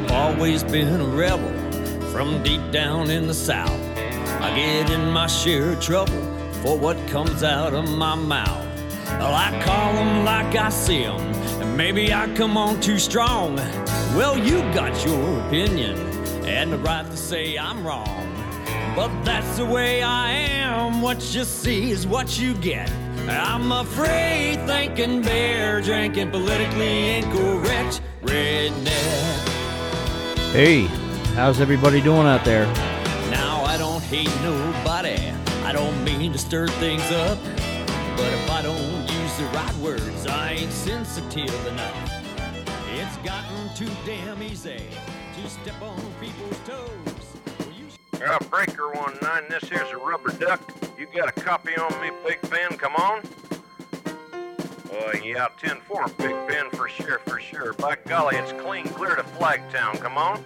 I've always been a rebel from deep down in the south. I get in my share of trouble for what comes out of my mouth. Well, I call them like I see them, and maybe I come on too strong. Well, you got your opinion and the right to say I'm wrong. But that's the way I am. What you see is what you get. I'm afraid thinking bear drinking politically incorrect redneck. Hey, how's everybody doing out there? Now I don't hate nobody. I don't mean to stir things up. But if I don't use the right words, I ain't sensitive enough. It's gotten too damn easy to step on people's toes. Well, you Uh, Breaker one nine. This here's a rubber duck. You got a copy on me, Big Ben? Come on. Uh, yeah, 10-4, Big Ben, for sure, for sure. By golly, it's clean clear to Flagtown. Come on.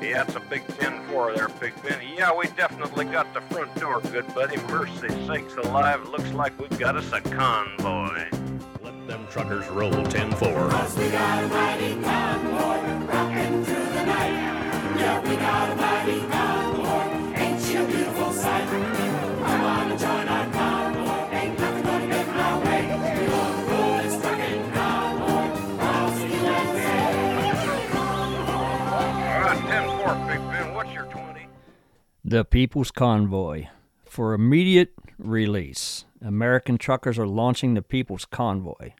Yeah, it's a big 10-4 there, Big Ben. Yeah, we definitely got the front door, good buddy. Mercy sakes alive, looks like we've got us a convoy. Let them truckers roll 10 4. All The People's Convoy. For immediate release, American truckers are launching the People's Convoy,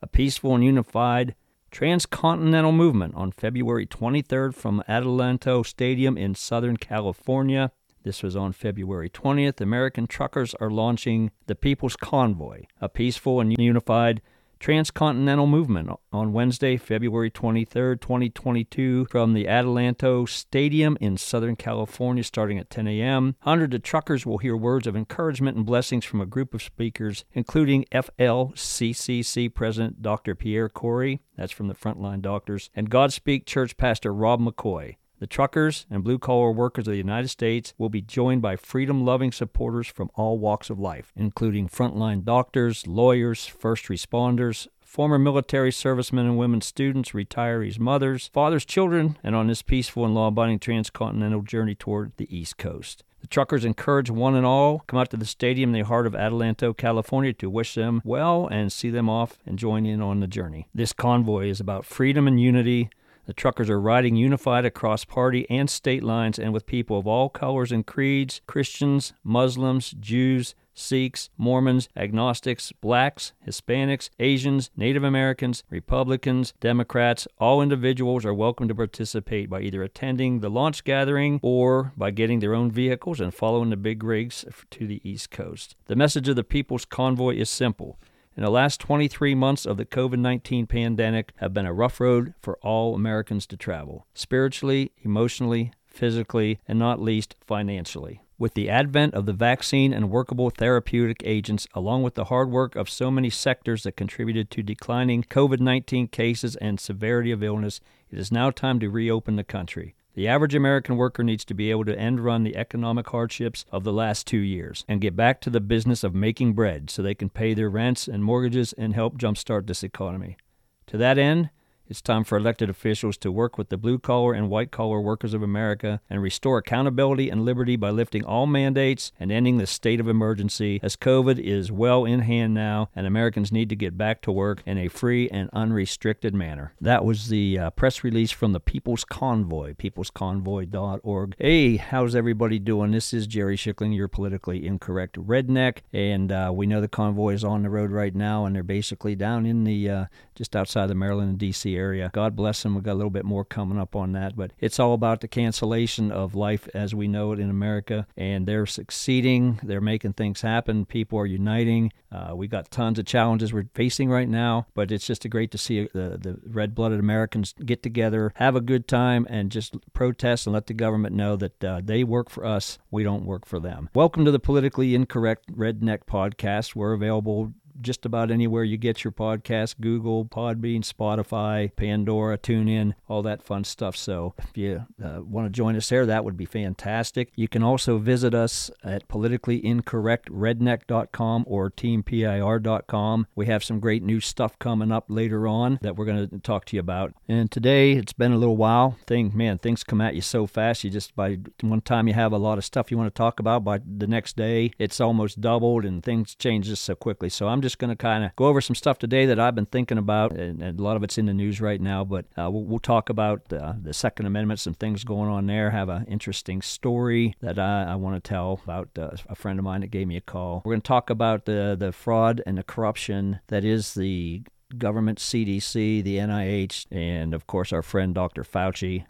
a peaceful and unified transcontinental movement on February 23rd from Adelanto Stadium in Southern California. This was on February 20th. American truckers are launching the People's Convoy, a peaceful and unified transcontinental movement on Wednesday, February 23rd, 2022, from the Adelanto Stadium in Southern California, starting at 10 a.m. Hundreds of truckers will hear words of encouragement and blessings from a group of speakers, including FLCCC President Dr. Pierre Kory, that's from the Frontline Doctors, and Godspeak Church Pastor Rob McCoy. The truckers and blue collar workers of the United States will be joined by freedom loving supporters from all walks of life, including frontline doctors, lawyers, first responders, former military servicemen and women, students, retirees, mothers, fathers, children, and on this peaceful and law abiding transcontinental journey toward the East Coast. The truckers encourage one and all come out to the stadium in the heart of Adelanto, California to wish them well and see them off and join in on the journey. This convoy is about freedom and unity, the truckers are riding unified across party and state lines and with people of all colors and creeds Christians, Muslims, Jews, Sikhs, Mormons, agnostics, blacks, Hispanics, Asians, Native Americans, Republicans, Democrats. All individuals are welcome to participate by either attending the launch gathering or by getting their own vehicles and following the big rigs to the East Coast. The message of the People's Convoy is simple. In the last 23 months of the COVID 19 pandemic have been a rough road for all Americans to travel, spiritually, emotionally, physically, and not least financially. With the advent of the vaccine and workable therapeutic agents, along with the hard work of so many sectors that contributed to declining COVID 19 cases and severity of illness, it is now time to reopen the country. The average American worker needs to be able to end run the economic hardships of the last two years and get back to the business of making bread so they can pay their rents and mortgages and help jumpstart this economy. To that end, it's time for elected officials to work with the blue collar and white collar workers of America and restore accountability and liberty by lifting all mandates and ending the state of emergency as COVID is well in hand now and Americans need to get back to work in a free and unrestricted manner. That was the uh, press release from the People's Convoy, peoplesconvoy.org. Hey, how's everybody doing? This is Jerry Schickling, your politically incorrect redneck, and uh, we know the convoy is on the road right now and they're basically down in the uh, just outside the Maryland and D.C. area. God bless them. We've got a little bit more coming up on that, but it's all about the cancellation of life as we know it in America, and they're succeeding. They're making things happen. People are uniting. Uh, we got tons of challenges we're facing right now, but it's just great to see the, the red blooded Americans get together, have a good time, and just protest and let the government know that uh, they work for us. We don't work for them. Welcome to the Politically Incorrect Redneck Podcast. We're available just about anywhere you get your podcast Google, Podbean, Spotify, Pandora, TuneIn, all that fun stuff. So if you uh, want to join us there, that would be fantastic. You can also visit us at politicallyincorrectredneck.com or teampir.com. We have some great new stuff coming up later on that we're going to talk to you about. And today, it's been a little while. Thing, man, things come at you so fast. You just by one time you have a lot of stuff you want to talk about, by the next day it's almost doubled, and things change just so quickly. So I'm just going to kind of go over some stuff today that I've been thinking about, and, and a lot of it's in the news right now. But uh, we'll, we'll, talk about uh, the Second Amendment, some things going on there. Have an interesting story that I, I want to tell about uh, a friend of mine that gave me a call. We're going to talk about the the fraud and the corruption that is the government CDC, the NIH, and of course our friend Dr. Fauci.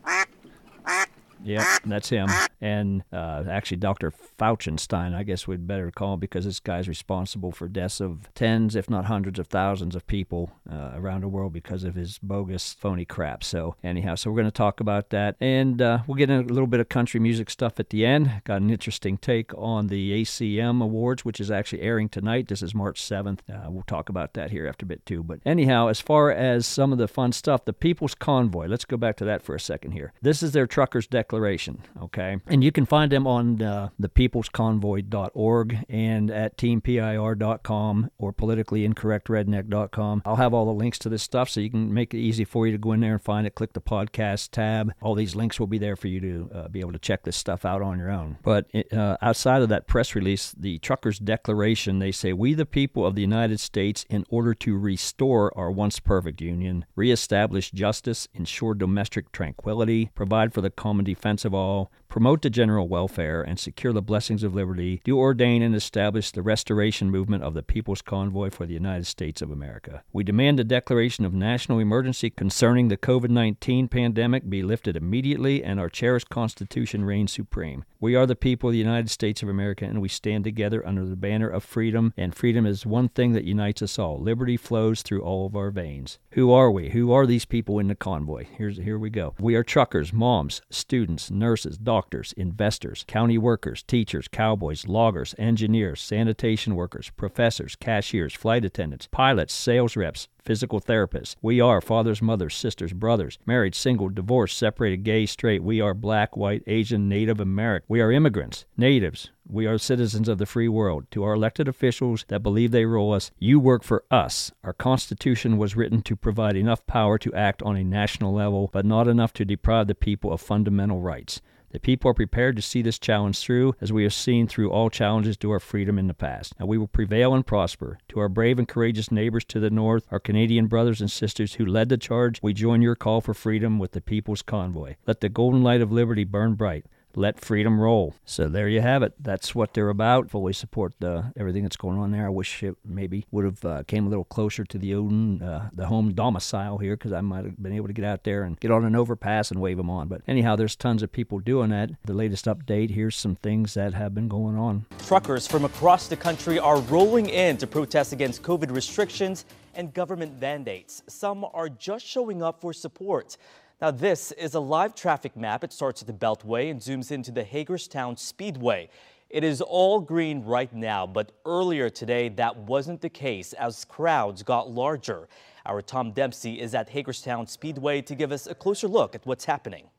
Yeah, that's him. And uh, actually, Dr. Fauchenstein, I guess we'd better call him because this guy's responsible for deaths of tens, if not hundreds of thousands of people uh, around the world because of his bogus, phony crap. So, anyhow, so we're going to talk about that. And uh, we'll get into a little bit of country music stuff at the end. Got an interesting take on the ACM Awards, which is actually airing tonight. This is March 7th. Uh, we'll talk about that here after a bit, too. But anyhow, as far as some of the fun stuff, the People's Convoy, let's go back to that for a second here. This is their Truckers Declaration Declaration, okay? And you can find them on uh, thepeoplesconvoy.org and at teampir.com or politicallyincorrectredneck.com. I'll have all the links to this stuff so you can make it easy for you to go in there and find it. Click the podcast tab. All these links will be there for you to uh, be able to check this stuff out on your own. But uh, outside of that press release, the Truckers Declaration, they say, We, the people of the United States, in order to restore our once perfect union, reestablish justice, ensure domestic tranquility, provide for the common defense defense of all, promote the general welfare, and secure the blessings of liberty, do ordain and establish the restoration movement of the People's Convoy for the United States of America. We demand a declaration of national emergency concerning the COVID 19 pandemic be lifted immediately and our cherished Constitution reign supreme. We are the people of the United States of America and we stand together under the banner of freedom, and freedom is one thing that unites us all. Liberty flows through all of our veins. Who are we? Who are these people in the convoy? Here's here we go. We are truckers, moms, students, nurses, doctors, investors, county workers, teachers, cowboys, loggers, engineers, sanitation workers, professors, cashiers, flight attendants, pilots, sales reps, physical therapists. We are fathers, mothers, sisters, brothers, married, single, divorced, separated, gay, straight. We are black, white, Asian, Native American. We are immigrants, natives. We are citizens of the free world. To our elected officials that believe they rule us, you work for us. Our Constitution was written to provide enough power to act on a national level, but not enough to deprive the people of fundamental rights. The people are prepared to see this challenge through, as we have seen through all challenges to our freedom in the past. And we will prevail and prosper. To our brave and courageous neighbors to the north, our Canadian brothers and sisters who led the charge, we join your call for freedom with the People's Convoy. Let the golden light of liberty burn bright let freedom roll. So there you have it. That's what they're about. Fully support the everything that's going on there. I wish it maybe would have uh, came a little closer to the Odin, uh, the home domicile here, because I might have been able to get out there and get on an overpass and wave them on. But anyhow, there's tons of people doing that. The latest update. Here's some things that have been going on. Truckers from across the country are rolling in to protest against COVID restrictions and government mandates. Some are just showing up for support. Now, this is a live traffic map. It starts at the Beltway and zooms into the Hagerstown Speedway. It is all green right now, but earlier today that wasn't the case as crowds got larger. Our Tom Dempsey is at Hagerstown Speedway to give us a closer look at what's happening.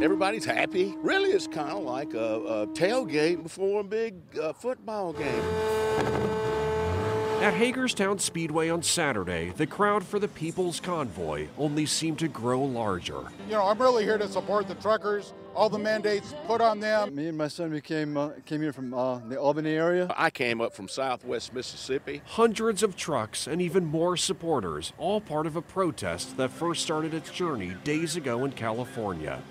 Everybody's happy. Really, it's kind of like a, a, tailgate before a big uh, football game. At Hagerstown Speedway on Saturday, the crowd for the People's Convoy only seemed to grow larger. You know, I'm really here to support the truckers, all the mandates put on them. Me and my son, we came, uh, came here from uh, the Albany area. I came up from southwest Mississippi. Hundreds of trucks and even more supporters, all part of a protest that first started its journey days ago in California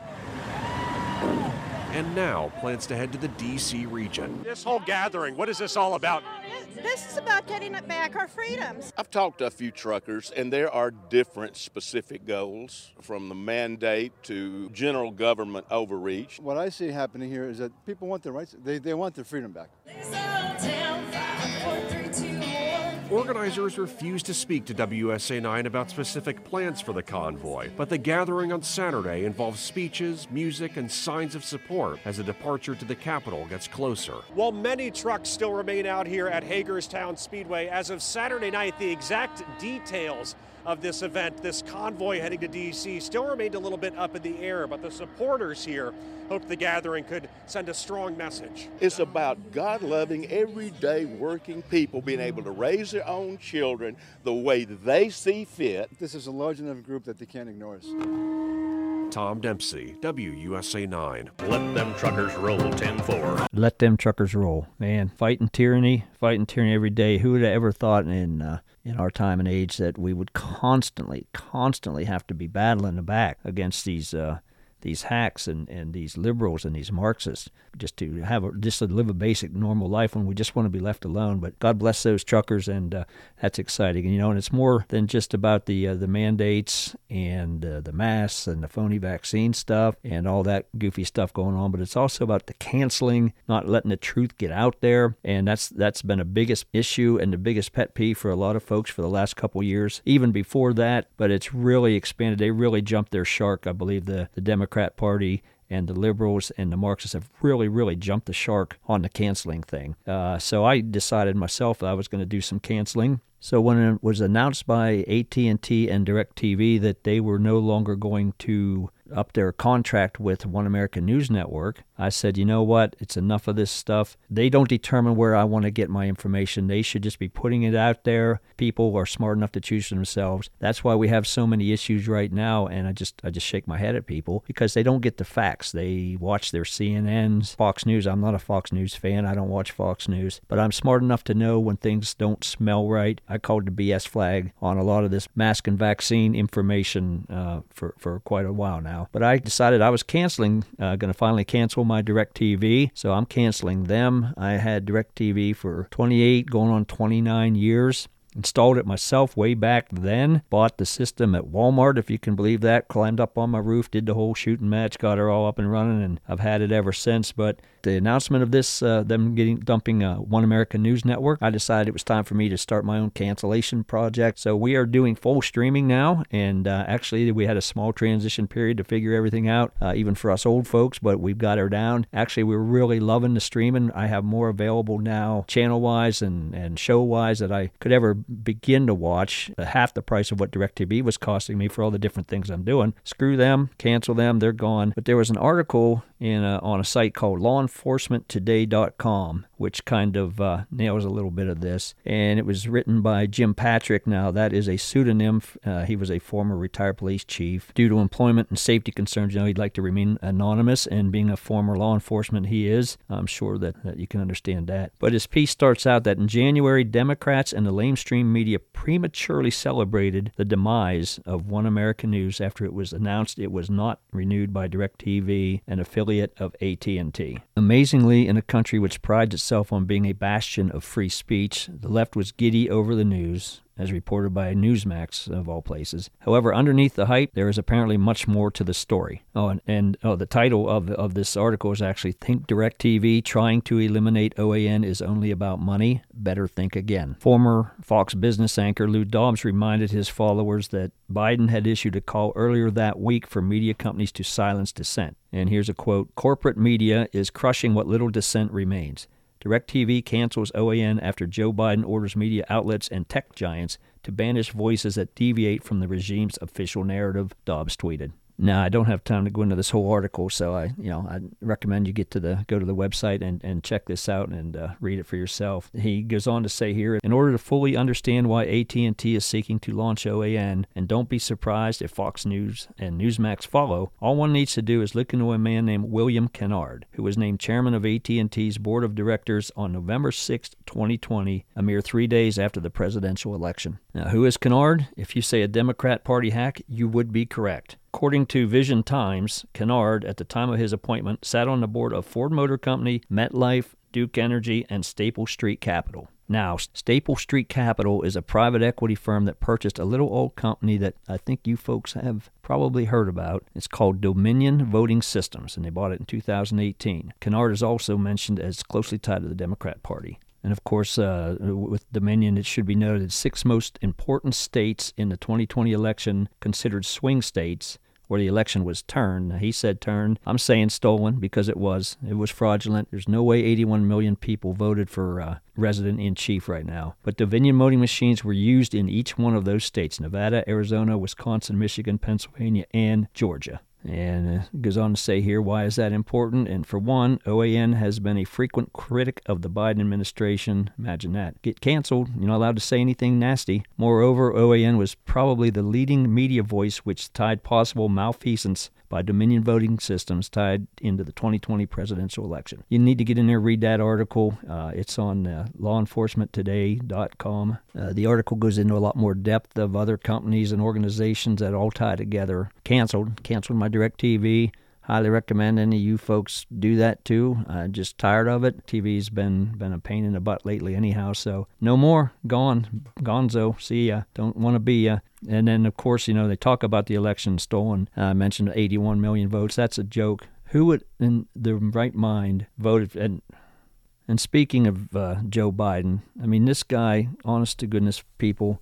and now plans to head to the D.C. region. This whole gathering, what is this all about? This is about getting back our freedoms. I've talked to a few truckers, and there are different specific goals from the mandate to general government overreach. What I see happening here is that people want their rights, they, they want their freedom back. Organizers refused to speak to WUSA 9 about specific plans for the convoy, but the gathering on Saturday involves speeches, music, and signs of support as the departure to the capital gets closer. While many trucks still remain out here at Hagerstown Speedway, as of Saturday night, the exact details of this event, this convoy heading to D.C., still remained a little bit up in the air, but the supporters here hoped the gathering could send a strong message. It's about God loving, everyday working people being able to raise their own children the way they see fit. This is a large enough group that they can't ignore us. Tom Dempsey, WUSA 9. Let them truckers roll 10 4. Let them truckers roll. Man, fighting tyranny, fighting tyranny every day. Who would have ever thought in uh, in our time and age that we would constantly, constantly have to be battling the back against these uh, these hacks and, and these liberals and these Marxists just to have a, just to live a basic normal life when we just want to be left alone. But God bless those truckers, and uh, that's exciting. And you know, and it's more than just about the uh, the mandates and uh, the masks and the phony vaccine stuff and all that goofy stuff going on. But it's also about the canceling, not letting the truth get out there, and that's that's been a biggest issue and the biggest pet peeve for a lot of folks for the last couple years, even before that. But it's really expanded. They really jumped their shark. I believe the the Democrat Party and the liberals and the Marxists have really, really jumped the shark on the canceling thing. Uh, so I decided myself that I was going to do some canceling. So when it was announced by AT&T and DirecTV that they were no longer going to up their contract with One American News Network, I said, you know what? It's enough of this stuff. They don't determine where I want to get my information. They should just be putting it out there. People are smart enough to choose for themselves. That's why we have so many issues right now. And I just I just shake my head at people because they don't get the facts. They watch their CNNs, Fox News. I'm not a Fox News fan. I don't watch Fox News, but I'm smart enough to know when things don't smell right. I called the BS flag on a lot of this mask and vaccine information uh, for for quite a while now. But I decided I was canceling, uh, going to finally cancel my DirecTV. So I'm canceling them. I had DirecTV for 28, going on 29 years. Installed it myself way back then. Bought the system at Walmart, if you can believe that. Climbed up on my roof, did the whole shooting match, got her all up and running, and I've had it ever since. But the announcement of this, uh, them getting dumping uh, One American News Network, I decided it was time for me to start my own cancellation project. So we are doing full streaming now, and uh, actually we had a small transition period to figure everything out, uh, even for us old folks, but we've got her down. Actually, we're really loving the streaming. I have more available now, channel-wise and and show-wise, that I could ever begin to watch. Half the price of what DirecTV was costing me for all the different things I'm doing. Screw them, cancel them, they're gone. But there was an article in a, on a site called lawenforcementtoday.com, which kind of uh, nails a little bit of this. And it was written by Jim Patrick. Now, that is a pseudonym. Uh, he was a former retired police chief. Due to employment and safety concerns, you know, he'd like to remain anonymous. And being a former law enforcement, he is. I'm sure that, that you can understand that. But his piece starts out that in January, Democrats and the lamestream media prematurely celebrated the demise of One American News after it was announced it was not renewed by DirecTV, an affiliate of AT&T. Amazingly, in a country which prides itself on being a bastion of free speech, the left was giddy over the news as reported by Newsmax of all places. However, underneath the hype, there is apparently much more to the story. Oh, and, and oh, the title of of this article is actually "Think DirecTV trying to eliminate OAN is only about money. Better think again." Former Fox business anchor Lou Dobbs reminded his followers that Biden had issued a call earlier that week for media companies to silence dissent. And here's a quote: "Corporate media is crushing what little dissent remains." DirecTV cancels OAN after Joe Biden orders media outlets and tech giants to banish voices that deviate from the regime's official narrative, Dobbs tweeted. Now I don't have time to go into this whole article, so I, you know, I recommend you get to the go to the website and, and check this out and uh, read it for yourself. He goes on to say here, in order to fully understand why AT&T is seeking to launch OAN, and don't be surprised if Fox News and Newsmax follow, all one needs to do is look into a man named William Kennard, who was named chairman of AT&T's board of directors on November 6, 2020, a mere three days after the presidential election. Now, who is Kennard? If you say a Democrat Party hack, you would be correct. According to Vision Times, Kennard, at the time of his appointment, sat on the board of Ford Motor Company, MetLife, Duke Energy, and Staple Street Capital. Now, Staple Street Capital is a private equity firm that purchased a little old company that I think you folks have probably heard about. It's called Dominion Voting Systems, and they bought it in 2018. Kennard is also mentioned as closely tied to the Democrat Party. And of course, uh, with Dominion, it should be noted six most important states in the 2020 election considered swing states where the election was turned. He said turned. I'm saying stolen because it was. It was fraudulent. There's no way 81 million people voted for uh, resident in chief right now. But Dominion voting machines were used in each one of those states Nevada, Arizona, Wisconsin, Michigan, Pennsylvania, and Georgia. And goes on to say here, why is that important? And for one, OAN has been a frequent critic of the Biden administration. Imagine that. Get canceled. You're not allowed to say anything nasty. Moreover, OAN was probably the leading media voice which tied possible malfeasance by Dominion voting systems tied into the 2020 presidential election. You need to get in there, read that article. Uh, it's on uh, lawenforcementtoday.com. Uh, the article goes into a lot more depth of other companies and organizations that all tie together. Canceled, canceled my DirecTV. Highly recommend any of you folks do that too. I'm just tired of it. TV's been been a pain in the butt lately, anyhow. So no more. Gone. Gonzo. See ya. Don't want to be ya. And then of course, you know they talk about the election stolen. I mentioned 81 million votes. That's a joke. Who would in their right mind voted and and speaking of uh, Joe Biden, I mean this guy, honest to goodness, people.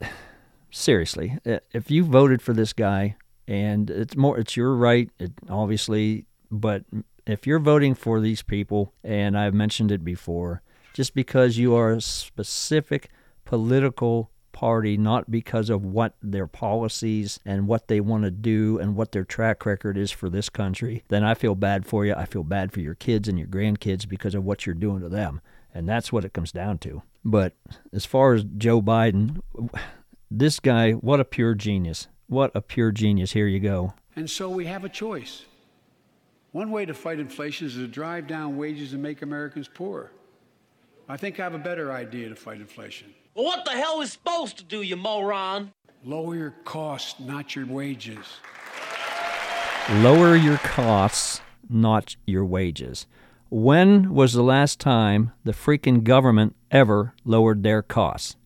Seriously, if you voted for this guy and it's more it's your right it, obviously but if you're voting for these people and I've mentioned it before just because you are a specific political party not because of what their policies and what they want to do and what their track record is for this country then I feel bad for you I feel bad for your kids and your grandkids because of what you're doing to them and that's what it comes down to but as far as Joe Biden this guy what a pure genius what a pure genius. Here you go. And so we have a choice. One way to fight inflation is to drive down wages and make Americans poorer. I think I have a better idea to fight inflation. Well, what the hell is supposed to do, you moron? Lower your costs, not your wages. Lower your costs, not your wages. When was the last time the freaking government ever lowered their costs?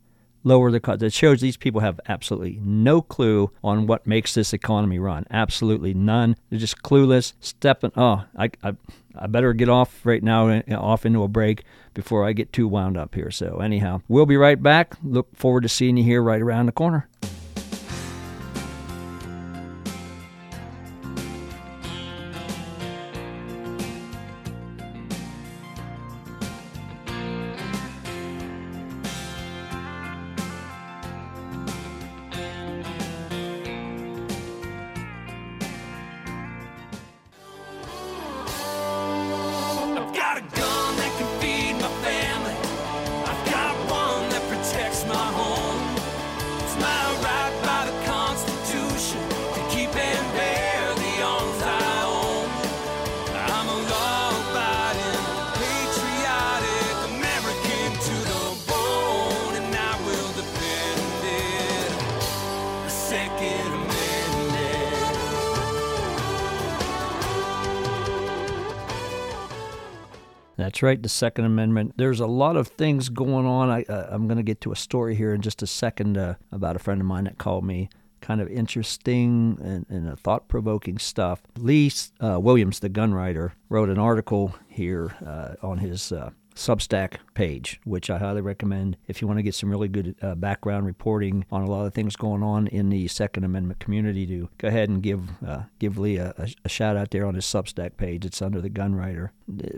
lower the cost. It shows these people have absolutely no clue on what makes this economy run. Absolutely none. They're just clueless. Stepping. Oh, I, I, I better get off right now, uh, off into a break before I get too wound up here. So anyhow, we'll be right back. Look forward to seeing you here right around the corner. Right, the Second Amendment. There's a lot of things going on. I, uh, I'm going to get to a story here in just a second uh, about a friend of mine that called me. Kind of interesting and, and thought provoking stuff. Lee uh, Williams, the gun writer, wrote an article here uh, on his uh, Substack page, which I highly recommend if you want to get some really good uh, background reporting on a lot of things going on in the Second Amendment community. To go ahead and give uh, give Lee a, a, shout out there on his Substack page. It's under the gun writer.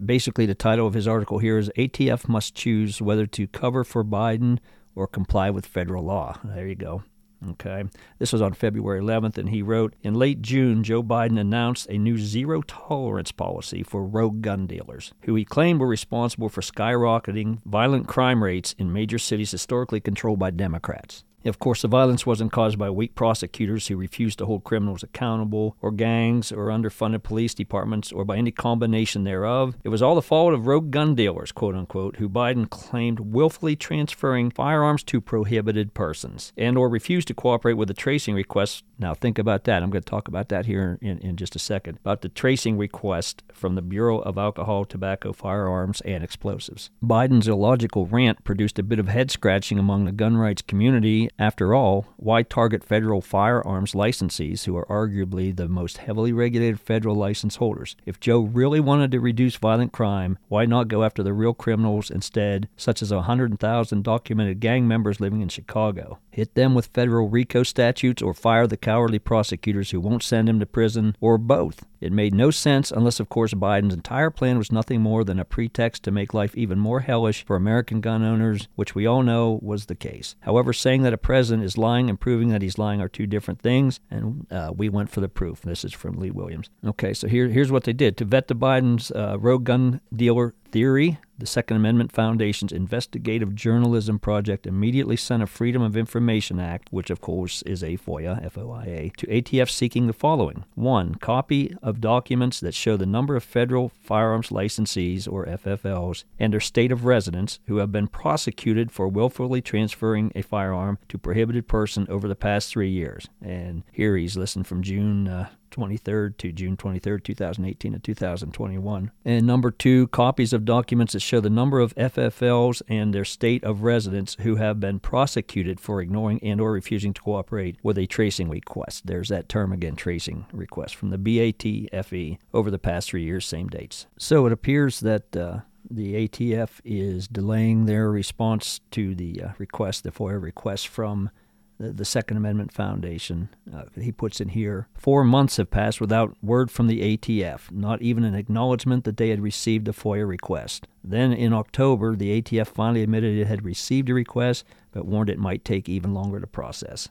Basically, the title of his article here is ATF must choose whether to cover for Biden or comply with federal law. There you go. Okay. This was on February 11th, and he wrote In late June, Joe Biden announced a new zero tolerance policy for rogue gun dealers, who he claimed were responsible for skyrocketing violent crime rates in major cities historically controlled by Democrats. Of course, the violence wasn't caused by weak prosecutors who refused to hold criminals accountable, or gangs, or underfunded police departments, or by any combination thereof. It was all the fault of rogue gun dealers, quote unquote, who Biden claimed willfully transferring firearms to prohibited persons, and or refused to cooperate with the tracing requests. Now, think about that. I'm going to talk about that here in, in just a second. About the tracing request from the Bureau of Alcohol, Tobacco, Firearms, and Explosives. Biden's illogical rant produced a bit of head scratching among the gun rights community After all, why target federal firearms licensees who are arguably the most heavily regulated federal license holders? If Joe really wanted to reduce violent crime, why not go after the real criminals instead, such as 100,000 documented gang members living in Chicago? Hit them with federal RICO statutes or fire the cowardly prosecutors who won't send him to prison, or both. It made no sense unless, of course, Biden's entire plan was nothing more than a pretext to make life even more hellish for American gun owners, which we all know was the case. However, saying that a president is lying and proving that he's lying are two different things, and uh, we went for the proof. This is from Lee Williams. Okay, so here, here's what they did. To vet the Biden's uh, rogue gun dealer theory, the Second Amendment Foundation's investigative journalism project immediately sent a Freedom of Information Act, which of course is a FOIA, F-O-I-A, to ATF seeking the following: one, copy of documents that show the number of federal firearms licensees or FFLs and their state of residence who have been prosecuted for willfully transferring a firearm to prohibited person over the past three years. And here he's listing from June. Uh, 23rd to June 23rd, 2018 to 2021. And number two, copies of documents that show the number of FFLs and their state of residence who have been prosecuted for ignoring and or refusing to cooperate with a tracing request. There's that term again, tracing request from the BATFE over the past three years, same dates. So it appears that uh, the ATF is delaying their response to the uh, request, the FOIA request from the Second Amendment Foundation. Uh, he puts in here four months have passed without word from the ATF, not even an acknowledgement that they had received a FOIA request. Then in October, the ATF finally admitted it had received a request, but warned it might take even longer to process.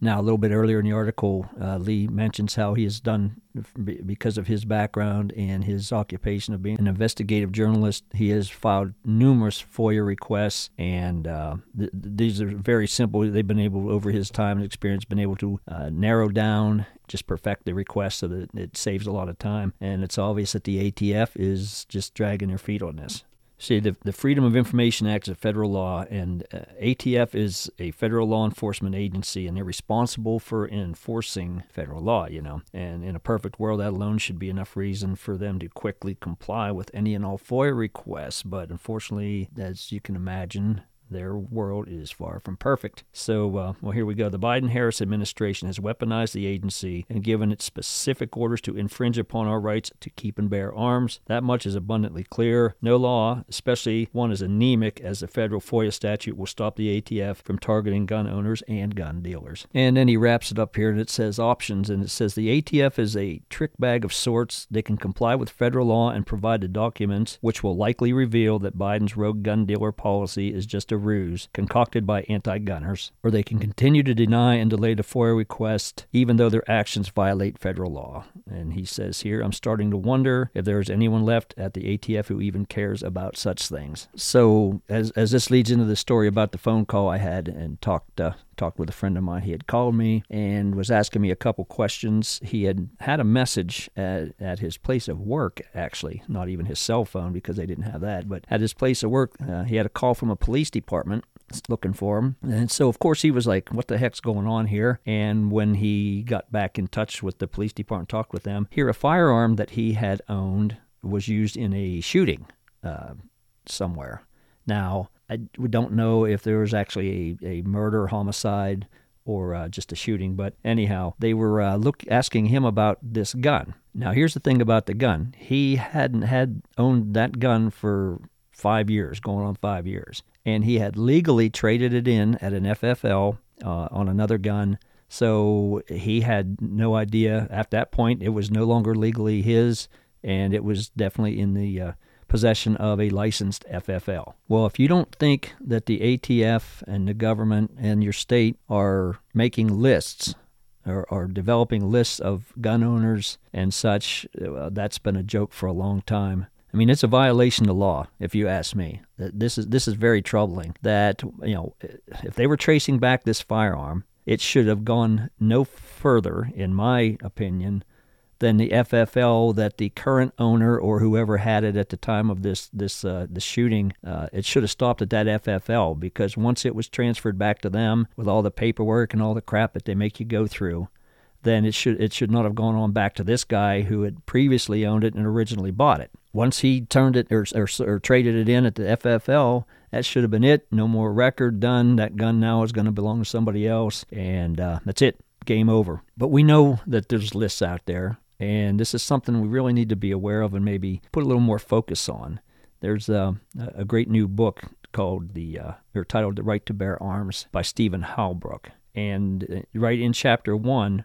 Now, a little bit earlier in the article, uh, Lee mentions how he has done, because of his background and his occupation of being an investigative journalist, he has filed numerous FOIA requests, and uh, th- these are very simple. They've been able, over his time and experience, been able to uh, narrow down, just perfect the request so that it saves a lot of time. And it's obvious that the ATF is just dragging their feet on this. See, the, the Freedom of Information Act is a federal law, and uh, ATF is a federal law enforcement agency, and they're responsible for enforcing federal law, you know. And in a perfect world, that alone should be enough reason for them to quickly comply with any and all FOIA requests. But unfortunately, as you can imagine, their world is far from perfect. So, uh, well, here we go. The Biden Harris administration has weaponized the agency and given it specific orders to infringe upon our rights to keep and bear arms. That much is abundantly clear. No law, especially one as anemic as the federal FOIA statute, will stop the ATF from targeting gun owners and gun dealers. And then he wraps it up here and it says options, and it says the ATF is a trick bag of sorts. They can comply with federal law and provide the documents, which will likely reveal that Biden's rogue gun dealer policy is just a a ruse concocted by anti gunners, or they can continue to deny and delay the FOIA request even though their actions violate federal law. And he says here, I'm starting to wonder if there is anyone left at the ATF who even cares about such things. So, as, as this leads into the story about the phone call I had and talked uh, talked with a friend of mine. He had called me and was asking me a couple questions. He had had a message at, at his place of work, actually, not even his cell phone because they didn't have that, but at his place of work, uh, he had a call from a police department looking for him. And so, of course, he was like, What the heck's going on here? And when he got back in touch with the police department, talked with them, here a firearm that he had owned was used in a shooting uh, somewhere. Now, I, we don't know if there was actually a, a murder, homicide, or uh, just a shooting. But anyhow, they were uh, look asking him about this gun. Now, here's the thing about the gun: he hadn't had owned that gun for five years, going on five years, and he had legally traded it in at an FFL uh, on another gun. So he had no idea at that point. It was no longer legally his, and it was definitely in the uh, possession of a licensed FFL. Well, if you don't think that the ATF and the government and your state are making lists or, or developing lists of gun owners and such, that's been a joke for a long time. I mean, it's a violation of law, if you ask me. This is this is very troubling. That you know, if they were tracing back this firearm, it should have gone no further, in my opinion, than the FFL that the current owner or whoever had it at the time of this this uh, the shooting. Uh, it should have stopped at that FFL because once it was transferred back to them with all the paperwork and all the crap that they make you go through, then it should it should not have gone on back to this guy who had previously owned it and originally bought it. once he turned it or, or, or traded it in at the FFL, that should have been it. No more record done. That gun now is going to belong to somebody else, and uh, that's it. Game over. But we know that there's lists out there, and this is something we really need to be aware of and maybe put a little more focus on. There's a, a great new book called the uh, or titled "The Right to Bear Arms" by Stephen Halbrook, and uh, right in chapter one,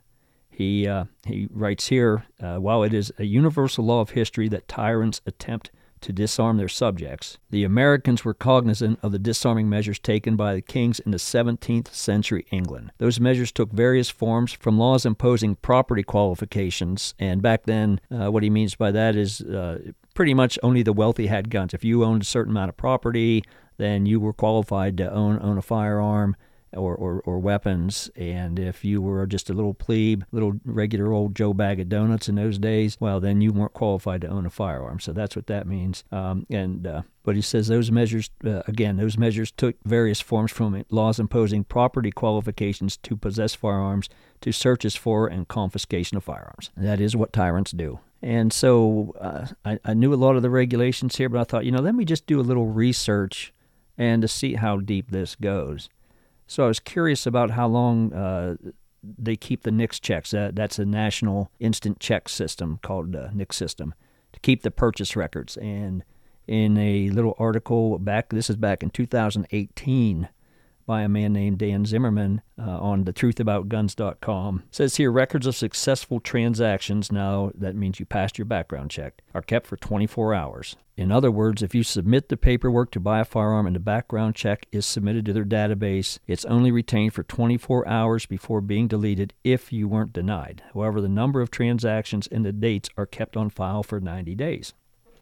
he uh, he writes here, uh, while it is a universal law of history that tyrants attempt to disarm their subjects, the Americans were cognizant of the disarming measures taken by the kings in the 17th century England. Those measures took various forms, from laws imposing property qualifications, and back then, uh, what he means by that is uh, pretty much only the wealthy had guns. If you owned a certain amount of property, then you were qualified to own own a firearm or, or, or weapons. And if you were just a little plebe, little regular old Joe bag of donuts in those days, well, then you weren't qualified to own a firearm. So that's what that means. Um, and uh, but he says those measures, uh, again, those measures took various forms from laws imposing property qualifications to possess firearms to searches for and confiscation of firearms. That is what tyrants do. And so uh, I, I knew a lot of the regulations here, but I thought, you know, let me just do a little research and to see how deep this goes. So I was curious about how long uh, they keep the NICS checks. Uh, that's a national instant check system called the NICS system to keep the purchase records. And in a little article back, this is back in 2018 by a man named Dan Zimmerman uh, on thetruthaboutguns.com. It says here records of successful transactions, now that means you passed your background check, are kept for 24 hours. In other words, if you submit the paperwork to buy a firearm and the background check is submitted to their database, it's only retained for 24 hours before being deleted if you weren't denied. However, the number of transactions and the dates are kept on file for 90 days.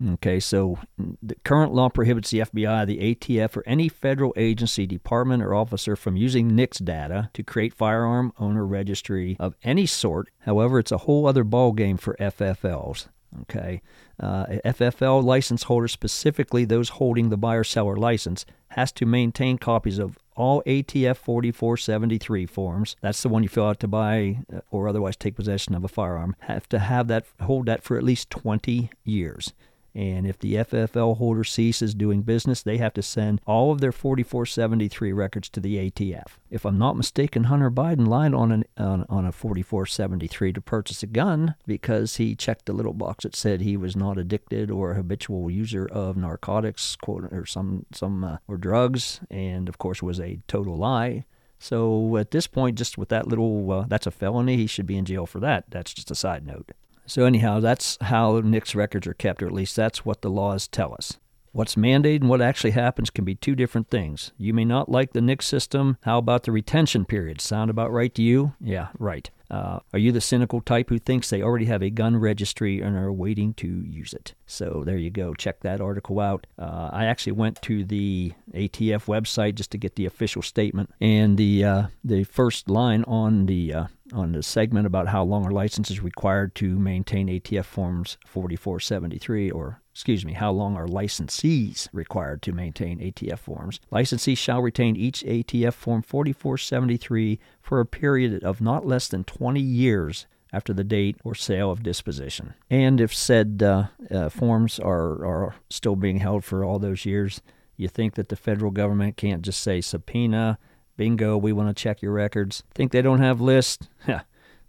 Okay, so the current law prohibits the FBI, the ATF, or any federal agency, department, or officer from using NICS data to create firearm owner registry of any sort. However, it's a whole other ballgame for FFLs. Okay, uh, FFL license holders, specifically those holding the buyer seller license, has to maintain copies of all ATF 4473 forms. That's the one you fill out to buy uh, or otherwise take possession of a firearm. Have to have that hold that for at least 20 years. And if the FFL holder ceases doing business, they have to send all of their 4473 records to the ATF. If I'm not mistaken, Hunter Biden lied on, an, on, on a 4473 to purchase a gun because he checked the little box that said he was not addicted or a habitual user of narcotics, quote, or some some uh, or drugs, and of course was a total lie. So at this point, just with that little, uh, that's a felony. He should be in jail for that. That's just a side note. So, anyhow, that's how NICS records are kept, or at least that's what the laws tell us. What's mandated and what actually happens can be two different things. You may not like the NICS system. How about the retention period? Sound about right to you? Yeah, right. Uh, are you the cynical type who thinks they already have a gun registry and are waiting to use it? So there you go. Check that article out. Uh, I actually went to the ATF website just to get the official statement, and the uh, the first line on the uh, on the segment about how long a license is required to maintain ATF forms 4473 or excuse me, how long are licensees required to maintain ATF forms? Licensees shall retain each ATF form 4473 for a period of not less than 20 years after the date or sale of disposition. And if said uh, uh, forms are, are still being held for all those years, you think that the federal government can't just say subpoena, bingo, we want to check your records. Think they don't have lists?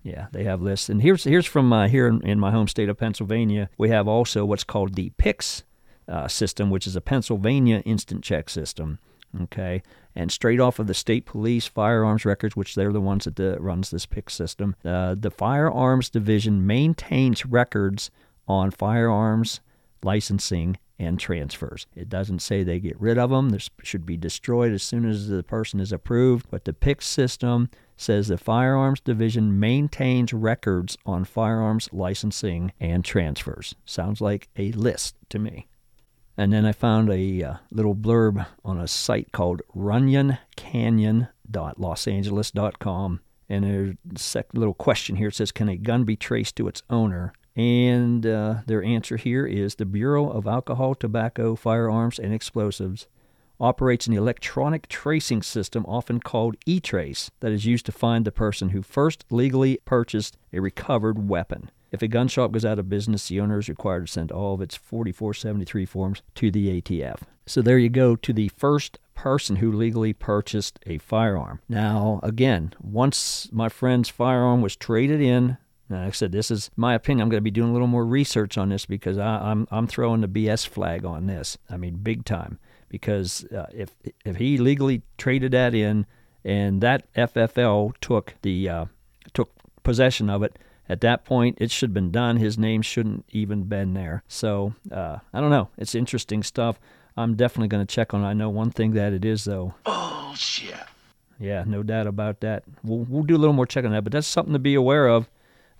Yeah, they have lists. And here's here's from uh, here in, in, my home state of Pennsylvania. We have also what's called the PICS uh, system, which is a Pennsylvania instant check system. Okay, and straight off of the state police firearms records, which they're the ones that the, runs this PICS system, uh, the firearms division maintains records on firearms licensing and transfers. It doesn't say they get rid of them. This should be destroyed as soon as the person is approved. But the PICS system says the Firearms Division maintains records on firearms licensing and transfers. Sounds like a list to me. And then I found a uh, little blurb on a site called runyoncanyon.losangeles.com. And there's a little question here. It says, Can a gun be traced to its owner? And uh, their answer here is the Bureau of Alcohol, Tobacco, Firearms, and Explosives operates an electronic tracing system, often called e trace, that is used to find the person who first legally purchased a recovered weapon. If a gun shop goes out of business, the owner is required to send all of its 4473 forms to the ATF. So there you go to the first person who legally purchased a firearm. Now, again, once my friend's firearm was traded in, like I said, this is my opinion. I'm going to be doing a little more research on this because I, am I'm, I'm throwing the BS flag on this. I mean, big time. Because uh, if if he legally traded that in, and that FFL took the uh, took possession of it, at that point it should have been done. His name shouldn't even been there. So uh, I don't know. It's interesting stuff. I'm definitely going to check on it. I know one thing that it is though. Oh shit. Yeah, no doubt about that. We'll we'll do a little more check on that, but that's something to be aware of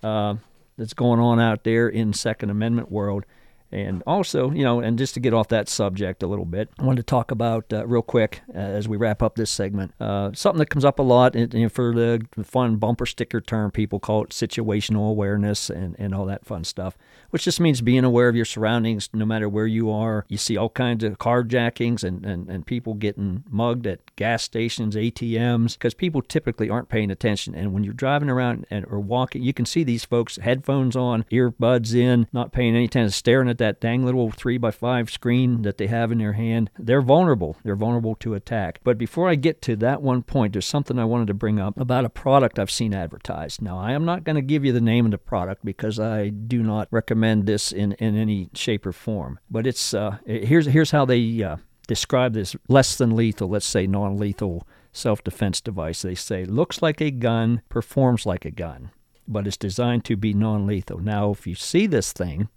uh, that's going on out there in Second Amendment world. And also, you know, and just to get off that subject a little bit, I wanted to talk about uh, real quick uh, as we wrap up this segment uh, something that comes up a lot and, for the fun bumper sticker term, people call it situational awareness and, and all that fun stuff which just means being aware of your surroundings no matter where you are. You see all kinds of carjackings and, and, and people getting mugged at gas stations, ATMs, because people typically aren't paying attention. And when you're driving around and or walking, you can see these folks headphones on, earbuds in, not paying any attention, staring at that dang little three by five screen that they have in their hand. They're vulnerable. They're vulnerable to attack. But before I get to that one point, there's something I wanted to bring up about a product I've seen advertised. Now, I am not going to give you the name of the product because I do not recommend this in, in any shape or form. But it's uh, here's here's how they uh, describe this less than lethal, let's say non-lethal self-defense device. They say looks like a gun, performs like a gun, but it's designed to be non-lethal. Now, if you see this thing,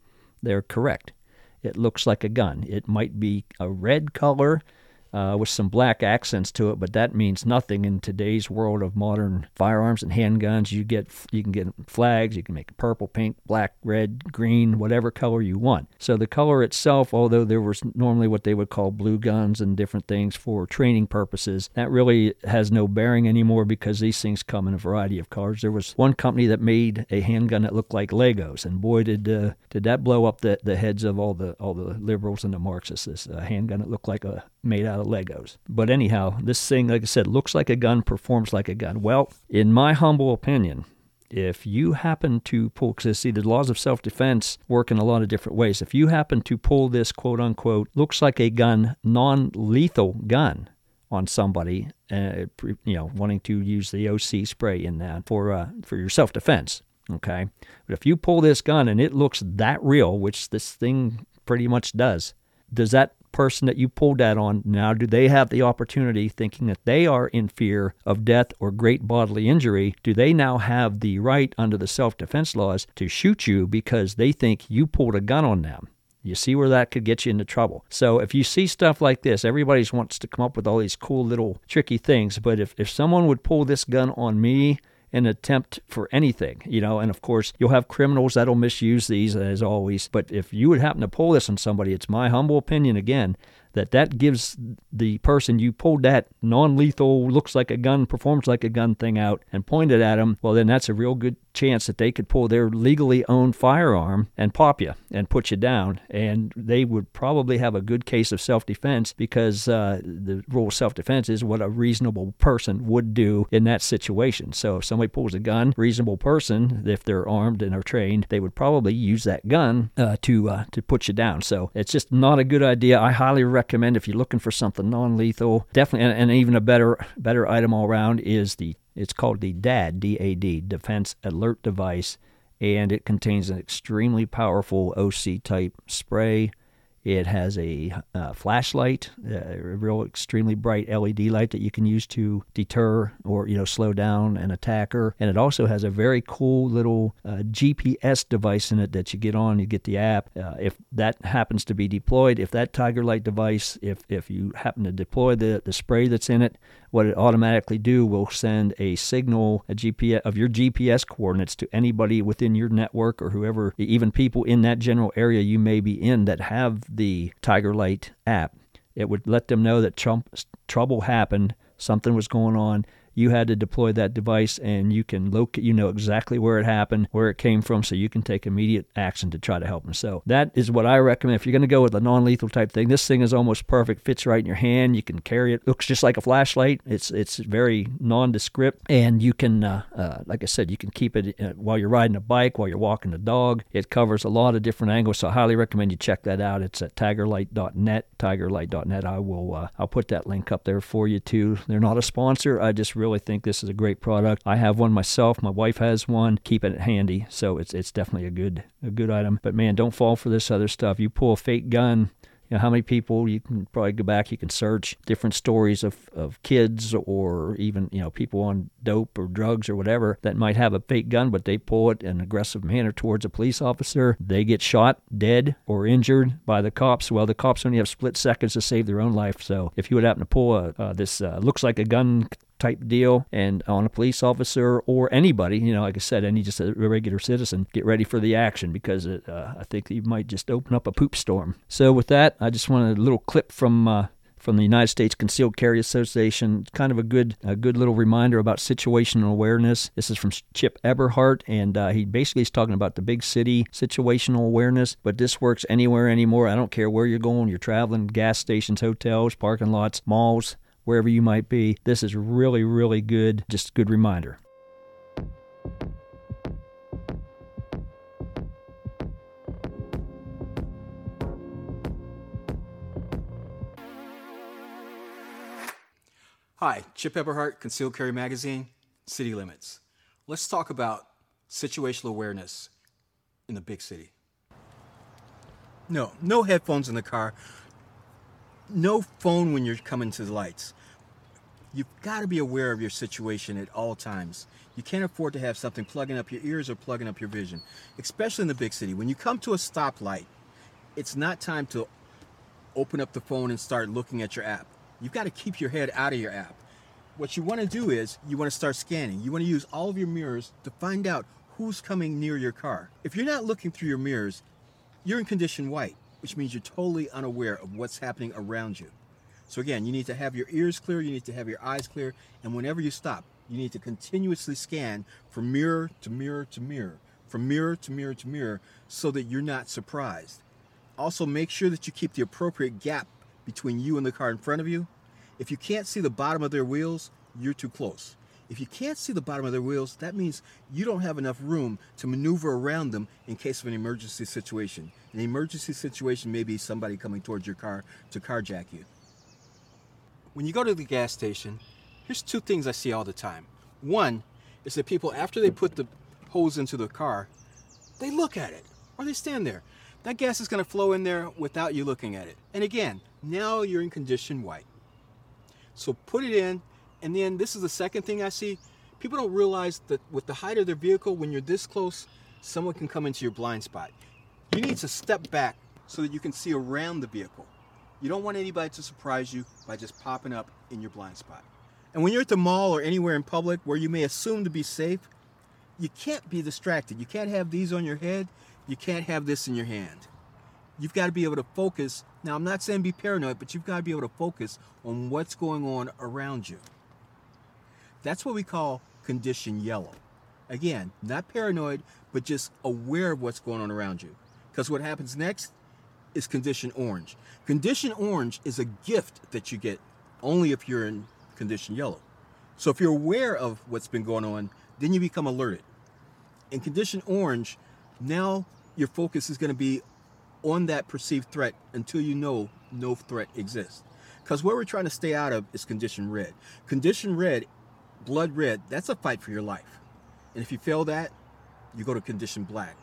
they're correct. It looks like a gun. It might be a red color uh, with some black accents to it, but that means nothing in today's world of modern firearms and handguns. You get you can get flags, you can make purple, pink, black, red, green, whatever color you want. So the color itself, although there was normally what they would call blue guns and different things for training purposes, that really has no bearing anymore because these things come in a variety of colors. There was one company that made a handgun that looked like Legos, and boy did uh, did that blow up the, the heads of all the all the liberals and the Marxists. This uh, handgun that looked like a made out of Legos. But anyhow, this thing, like I said, looks like a gun, performs like a gun. Well, in my humble opinion, if you happen to pull, because see, the laws of self defense work in a lot of different ways. If you happen to pull this quote unquote, looks like a gun, non lethal gun on somebody, uh, you know, wanting to use the OC spray in that for, uh, for your self defense, okay? But if you pull this gun and it looks that real, which this thing pretty much does, does that person that you pulled that on now do they have the opportunity thinking that they are in fear of death or great bodily injury do they now have the right under the self-defense laws to shoot you because they think you pulled a gun on them you see where that could get you into trouble. So if you see stuff like this, everybody wants to come up with all these cool little tricky things. But if, if someone would pull this gun on me an attempt for anything, you know. And of course, you'll have criminals that'll misuse these as always. But if you would happen to pull this on somebody, it's my humble opinion again that that gives the person you pulled that non-lethal looks like a gun performs like a gun thing out and pointed at them well then that's a real good chance that they could pull their legally owned firearm and pop you and put you down. And they would probably have a good case of self-defense because uh, the rule of self-defense is what a reasonable person would do in that situation. So if somebody pulls a gun reasonable person if they're armed and are trained they would probably use that gun uh, to uh, to put you down. So it's just not a good idea. I highly recommend recommend if you're looking for something non-lethal. Definitely, and, and even a better better item all around is the it's called the DAD DAD Defense Alert Device, and it contains an extremely powerful OC type spray it has a uh, flashlight, a real extremely bright LED light that you can use to deter or you know slow down an attacker. And it also has a very cool little uh, GPS device in it that you get on. You get the app. Uh, if that happens to be deployed, if that Tiger Light device, if if you happen to deploy the the spray that's in it, what it automatically do will send a signal a GPS of your GPS coordinates to anybody within your network or whoever, even people in that general area you may be in that have the Tiger Light app. It would let them know that Trump, trouble happened, something was going on. You had to deploy that device and you can locate, you know exactly where it happened, where it came from, so you can take immediate action to try to help them. So that is what I recommend. If you're going to go with a non lethal type thing, this thing is almost perfect, fits right in your hand. You can carry it, looks just like a flashlight. It's, it's very nondescript, and you can, uh, uh, like I said, you can keep it uh, while you're riding a bike, while you're walking the dog. It covers a lot of different angles, so I highly recommend you check that out. It's at tigerlight.net, tigerlight.net. I will, uh, I'll put that link up there for you too. They're not a sponsor. I just really think this is a great product. I have one myself. My wife has one. Keep it handy, so it's it's definitely a good a good item. But man, don't fall for this other stuff. You pull a fake gun you know, how many people you can probably go back, you can search different stories of, of kids or even, you know, people on dope or drugs or whatever that might have a fake gun, but they pull it in an aggressive manner towards a police officer. They get shot, dead, or injured by the cops. Well, the cops only have split seconds to save their own life. So if you would happen to pull a, uh, this uh, looks like a gun type deal and on a police officer or anybody, you know, like I said, any just a regular citizen, get ready for the action because it, uh, I think you might just open up a poop storm. So with that, I just wanted a little clip from uh, from the United States Concealed Carry Association. Kind of a good, a good little reminder about situational awareness. This is from Chip Eberhart, and uh, he basically is talking about the big city situational awareness. But this works anywhere anymore. I don't care where you're going. You're traveling, gas stations, hotels, parking lots, malls wherever you might be. This is really, really good. Just a good reminder. Hi, Chip Eberhart, Concealed Carry Magazine, City Limits. Let's talk about situational awareness in the big city. No, no headphones in the car no phone when you're coming to the lights. You've got to be aware of your situation at all times. You can't afford to have something plugging up your ears or plugging up your vision, especially in the big city. When you come to a stoplight, it's not time to open up the phone and start looking at your app. You've got to keep your head out of your app. What you want to do is you want to start scanning. You want to use all of your mirrors to find out who's coming near your car. If you're not looking through your mirrors, you're in condition white which means you're totally unaware of what's happening around you. So again, you need to have your ears clear, you need to have your eyes clear, and whenever you stop, you need to continuously scan from mirror to mirror to mirror, from mirror to mirror to mirror, so that you're not surprised. Also, make sure that you keep the appropriate gap between you and the car in front of you. If you can't see the bottom of their wheels, you're too close. If you can't see the bottom of their wheels, that means you don't have enough room to maneuver around them in case of an emergency situation. An emergency situation may be somebody coming towards your car to carjack you. When you go to the gas station, here's two things I see all the time. One is that people, after they put the hose into the car, they look at it or they stand there. That gas is going to flow in there without you looking at it. And again, now you're in condition white. So put it in and then this is the second thing I see. People don't realize that with the height of their vehicle, when you're this close, someone can come into your blind spot. You need to step back so that you can see around the vehicle. You don't want anybody to surprise you by just popping up in your blind spot. And when you're at the mall or anywhere in public where you may assume to be safe, you can't be distracted. You can't have these on your head. You can't have this in your hand. You've got to be able to focus. Now, I'm not saying be paranoid, but you've got to be able to focus on what's going on around you. That's what we call condition yellow. Again, not paranoid, but just aware of what's going on around you. Because what happens next is condition orange. Condition orange is a gift that you get only if you're in condition yellow. So if you're aware of what's been going on, then you become alerted. In condition orange, now your focus is going to be on that perceived threat until you know no threat exists. Because what we're trying to stay out of is condition red. Condition red blood red, that's a fight for your life. And if you fail that, you go to condition black.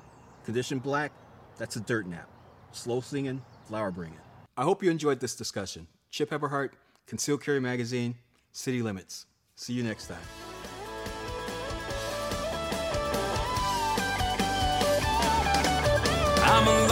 Condition black, that's a dirt nap. Slow singing, flower bringing. I hope you enjoyed this discussion. Chip Eberhart, Concealed Carry Magazine, City Limits. See you next time. I'm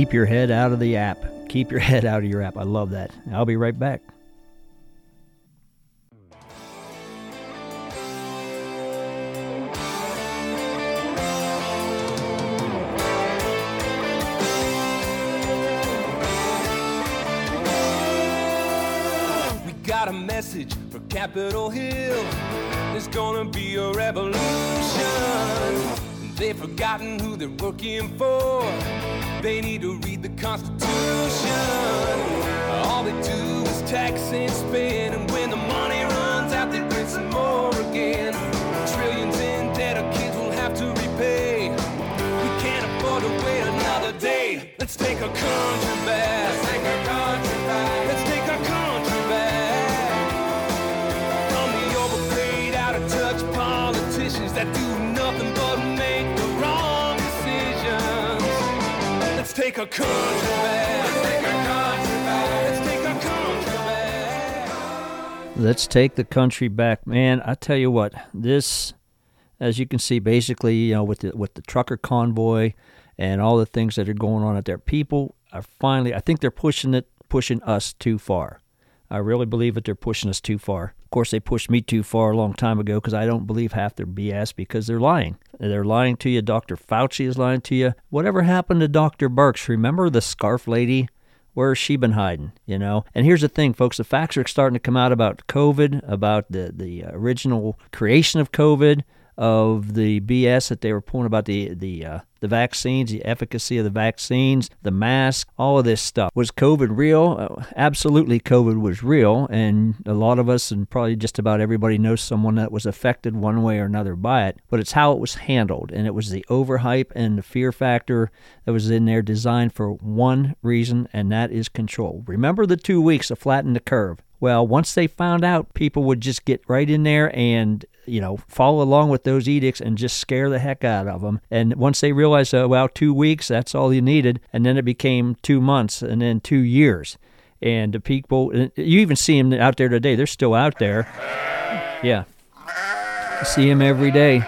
Keep your head out of the app. Keep your head out of your app. I love that. I'll be right back. Our country back. Let's take the country back, man. I tell you what, this, as you can see, basically, you know, with the with the trucker convoy and all the things that are going on out there, people are finally. I think they're pushing it, pushing us too far. I really believe that they're pushing us too far. Of course, they pushed me too far a long time ago because I don't believe half their BS because they're lying. They're lying to you. Dr. Fauci is lying to you. Whatever happened to Dr. Birx? Remember the scarf lady? Where has she been hiding? You know. And here's the thing, folks: the facts are starting to come out about COVID, about the the original creation of COVID, of the BS that they were pulling about the the uh, the vaccines, the efficacy of the vaccines, the mask, all of this stuff. Was COVID real? Uh, absolutely, COVID was real, and a lot of us, and probably just about everybody, knows someone that was affected one way or another by it. But it's how it was handled, and it was the overhype and the fear factor that was in there, designed for one reason, and that is control. Remember the two weeks to flatten the curve. Well, once they found out, people would just get right in there and you know follow along with those edicts and just scare the heck out of them. And once they realized, uh, well, two weeks that's all you needed, and then it became two months, and then two years. And the people, you even see them out there today. They're still out there. Yeah, you see them every day.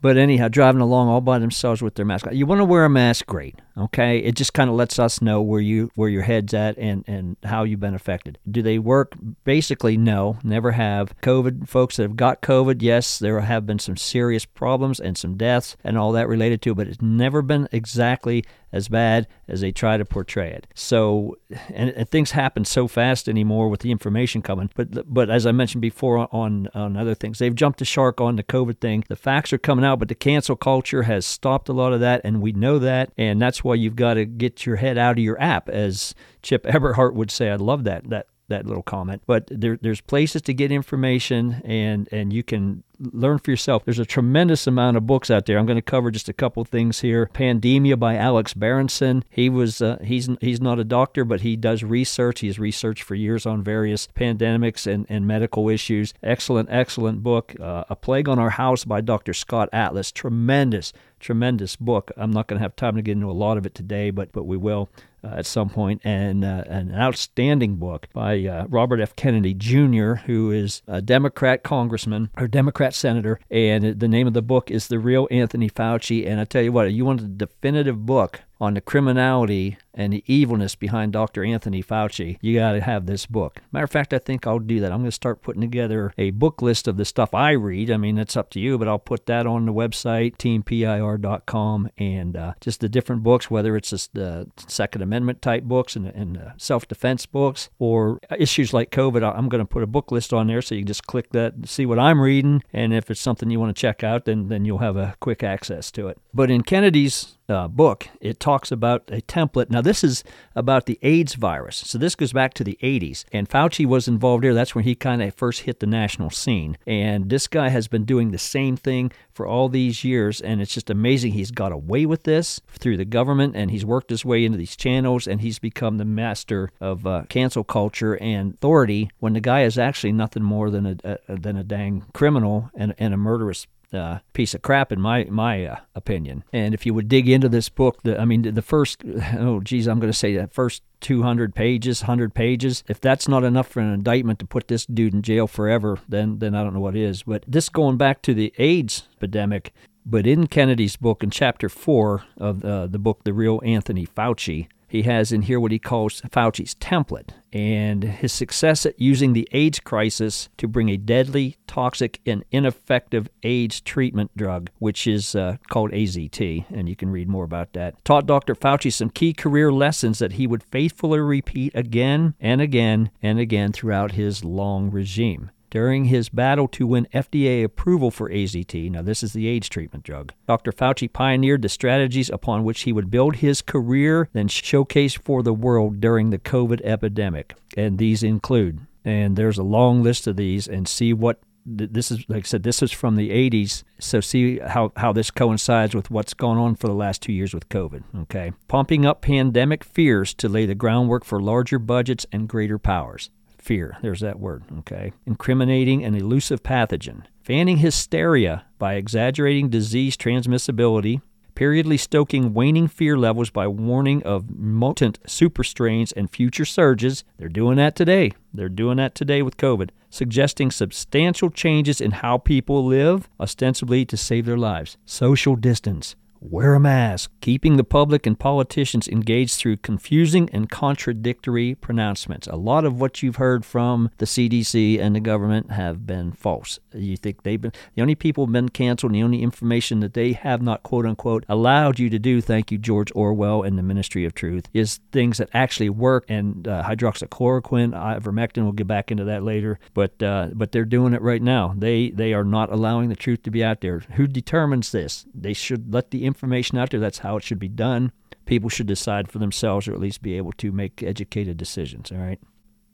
But anyhow, driving along all by themselves with their mask. You want to wear a mask, great. Okay, it just kind of lets us know where you where your head's at and and how you've been affected. Do they work? Basically, no, never have. COVID folks that have got COVID, yes, there have been some serious problems and some deaths and all that related to, it, but it's never been exactly as bad as they try to portray it. So, and, and, things happen so fast anymore with the information coming. But but as I mentioned before on on other things, they've jumped the shark on the COVID thing. The facts are coming out, but the cancel culture has stopped a lot of that, and we know that, and that's why you've got to get your head out of your app, as Chip Eberhart would say. I love that that that little comment. But there, there's places to get information, and and you can learn for yourself. There's a tremendous amount of books out there. I'm going to cover just a couple things here. Pandemia by Alex Berenson. He was uh, he's he's not a doctor, but he does research. He's researched for years on various pandemics and, and medical issues. Excellent, excellent book. Uh, a Plague on Our House by Dr. Scott Atlas. Tremendous, tremendous book. I'm not going to have time to get into a lot of it today, but but we will. Uh, at some point, and uh, an outstanding book by uh, Robert F. Kennedy Jr., who is a Democrat congressman or Democrat senator, and the name of the book is The Real Anthony Fauci. And I tell you what, you want a definitive book on the criminality and the evilness behind Dr. Anthony Fauci, you got to have this book. Matter of fact, I think I'll do that. I'm going to start putting together a book list of the stuff I read. I mean, it's up to you, but I'll put that on the website, teampir.com, and uh, just the different books, whether it's just the Second Amendment type books and, and uh, self defense books or issues like COVID. I'm going to put a book list on there so you can just click that, and see what I'm reading, and if it's something you want to check out, then, then you'll have a quick access to it. But in Kennedy's uh, book, it talks about a template. Now, this is about the AIDS virus. So, this goes back to the 80s. And Fauci was involved here. That's when he kind of first hit the national scene. And this guy has been doing the same thing for all these years. And it's just amazing. He's got away with this through the government and he's worked his way into these channels and he's become the master of uh, cancel culture and authority when the guy is actually nothing more than a, a than a dang criminal and, and a murderous uh, piece of crap in my my uh, opinion. And if you would dig into this book, the, I mean, the, first oh geez, I'm going to say that first 200 pages, 100 pages. If that's not enough for an indictment to put this dude in jail forever, then then I don't know what is. But this going back to the AIDS epidemic, But in Kennedy's book, in chapter four of uh, the book, The Real Anthony Fauci, he has in here what he calls Fauci's template and his success at using the AIDS crisis to bring a deadly, toxic, and ineffective AIDS treatment drug, which is uh, called AZT, and you can read more about that. Taught Dr. Fauci some key career lessons that he would faithfully repeat again and again and again throughout his long regime during his battle to win FDA approval for AZT. Now, this is the AIDS treatment drug. Dr. Fauci pioneered the strategies upon which he would build his career, then showcase for the world during the COVID epidemic. And these include, and there's a long list of these, and see what this is like I said, this is from the 80s. So see how, how this coincides with what's gone on for the last two years with COVID. Okay. Pumping up pandemic fears to lay the groundwork for larger budgets and greater powers fear. There's that word, okay? Incriminating an elusive pathogen. Fanning hysteria by exaggerating disease transmissibility. Periodically stoking waning fear levels by warning of mutant super strains and future surges. They're doing that today. They're doing that today with COVID. Suggesting substantial changes in how people live, ostensibly to save their lives. Social distance wear a mask, keeping the public and politicians engaged through confusing and contradictory pronouncements. A lot of what you've heard from the CDC and the government have been false. You think they've been the only people have been canceled, the only information that they have not quote unquote allowed you to do, thank you, George Orwell and the Ministry of Truth, is things that actually work. And uh, hydroxychloroquine, ivermectin, we'll get back into that later. But uh, but they're doing it right now. They they are not allowing the truth to be out there. Who determines this? They should let the information out there. That's how it should be done. People should decide for themselves or at least be able to make educated decisions, all right?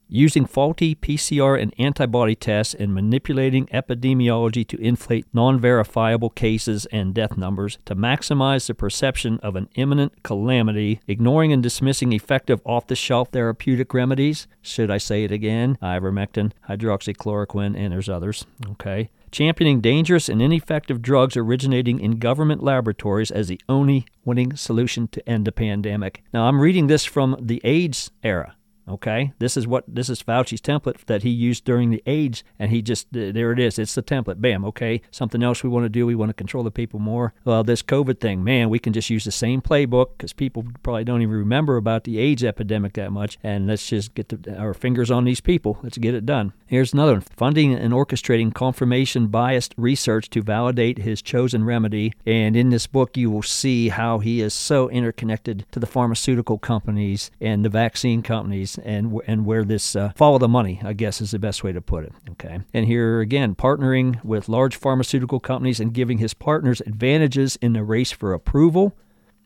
Using faulty PCR and antibody tests and manipulating epidemiology to inflate non verifiable cases and death numbers to maximize the perception of an imminent calamity, ignoring and dismissing effective off the shelf therapeutic remedies. Should I say it again? Ivermectin, hydroxychloroquine, and there's others. Okay championing dangerous and ineffective drugs originating in government laboratories as the only winning solution to end the pandemic. Now, I'm reading this from the AIDS era. Okay, this is what this is Fauci's template that he used during the AIDS, and he just there it is. It's the template. Bam. Okay, something else we want to do. We want to control the people more. Well, this COVID thing, man, we can just use the same playbook because people probably don't even remember about the AIDS epidemic that much, and let's just get the, our fingers on these people. Let's get it done. Here's another one: funding and orchestrating confirmation biased research to validate his chosen remedy. And in this book, you will see how he is so interconnected to the pharmaceutical companies and the vaccine companies and and where this uh, follow the money, I guess, is the best way to put it. Okay, and here again, partnering with large pharmaceutical companies and giving his partners advantages in the race for approval.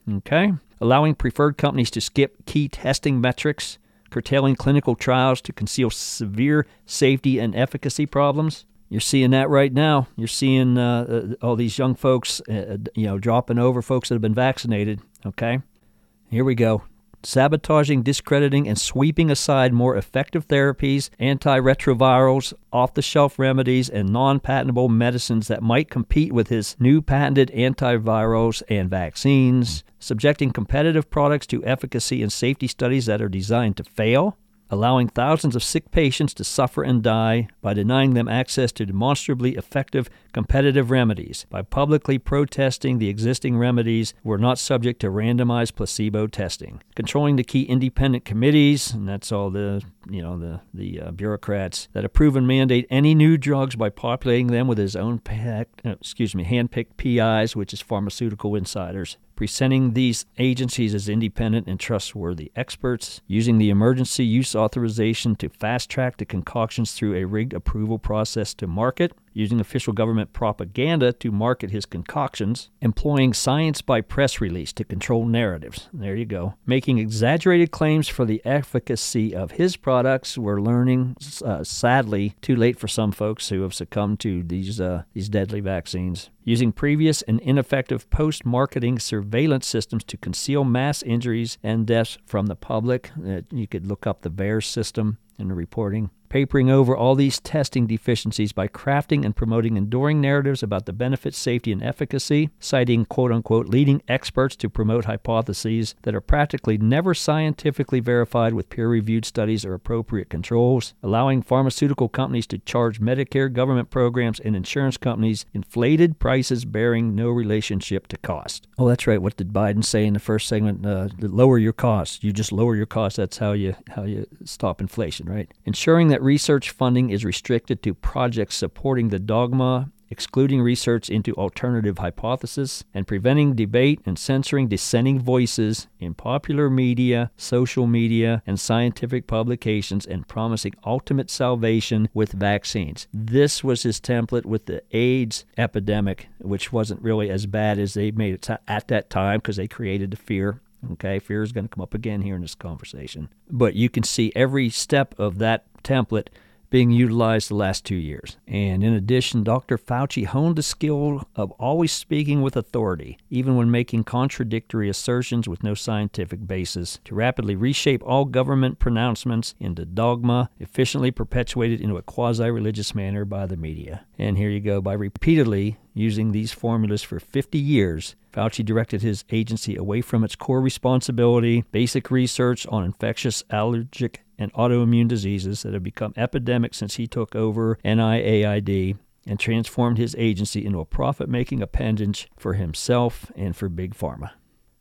Okay, allowing preferred companies to skip key testing metrics, curtailing clinical trials to conceal severe safety and efficacy problems. You're seeing that right now. You're seeing uh, uh all these young folks, uh, uh, you know, dropping over folks that have been vaccinated. Okay, here we go sabotaging, discrediting, and sweeping aside more effective therapies, antiretrovirals, off the shelf remedies, and non patentable medicines that might compete with his new patented antivirals and vaccines, subjecting competitive products to efficacy and safety studies that are designed to fail allowing thousands of sick patients to suffer and die by denying them access to demonstrably effective competitive remedies, by publicly protesting the existing remedies were not subject to randomized placebo testing, controlling the key independent committees, and that's all the you know the the uh, bureaucrats that approve and mandate any new drugs by populating them with his own packed, uh, excuse me handpicked PIs, which is pharmaceutical insiders presenting these agencies as independent and trustworthy experts, using the emergency use authorization to fast track the concoctions through a rigged approval process to market, using official government propaganda to market his concoctions, employing science by press release to control narratives. There you go. Making exaggerated claims for the efficacy of his products. We're learning, uh, sadly, too late for some folks who have succumbed to these uh, these deadly vaccines. Using previous and ineffective post marketing surveillance systems to conceal mass injuries and deaths from the public. Uh, you could look up the VAERS system in the reporting papering over all these testing deficiencies by crafting and promoting enduring narratives about the benefits, safety, and efficacy, citing quote unquote leading experts to promote hypotheses that are practically never scientifically verified with peer reviewed studies or appropriate controls, allowing pharmaceutical companies to charge Medicare government programs and insurance companies inflated prices bearing no relationship to cost. Oh, that's right. What did Biden say in the first segment? Uh, lower your costs. You just lower your costs. That's how you how you stop inflation, right? Ensuring that research funding is restricted to projects supporting the dogma excluding research into alternative hypotheses, and preventing debate and censoring dissenting voices in popular media, social media, and scientific publications, and promising ultimate salvation with vaccines. This was his template with the AIDS epidemic, which wasn't really as bad as they made it at that time because they created the fear. Okay, fear is going to come up again here in this conversation. But you can see every step of that template being utilized the last two years. And in addition, Dr. Fauci honed the skill of always speaking with authority, even when making contradictory assertions with no scientific basis, to rapidly reshape all government pronouncements into dogma, efficiently perpetuated into a quasi religious manner by the media. And here you go, by repeatedly using these formulas for 50 years, Fauci directed his agency away from its core responsibility, basic research on infectious, allergic, and autoimmune diseases that have become epidemic since he took over NIAID and transformed his agency into a profit making appendage for himself and for Big Pharma.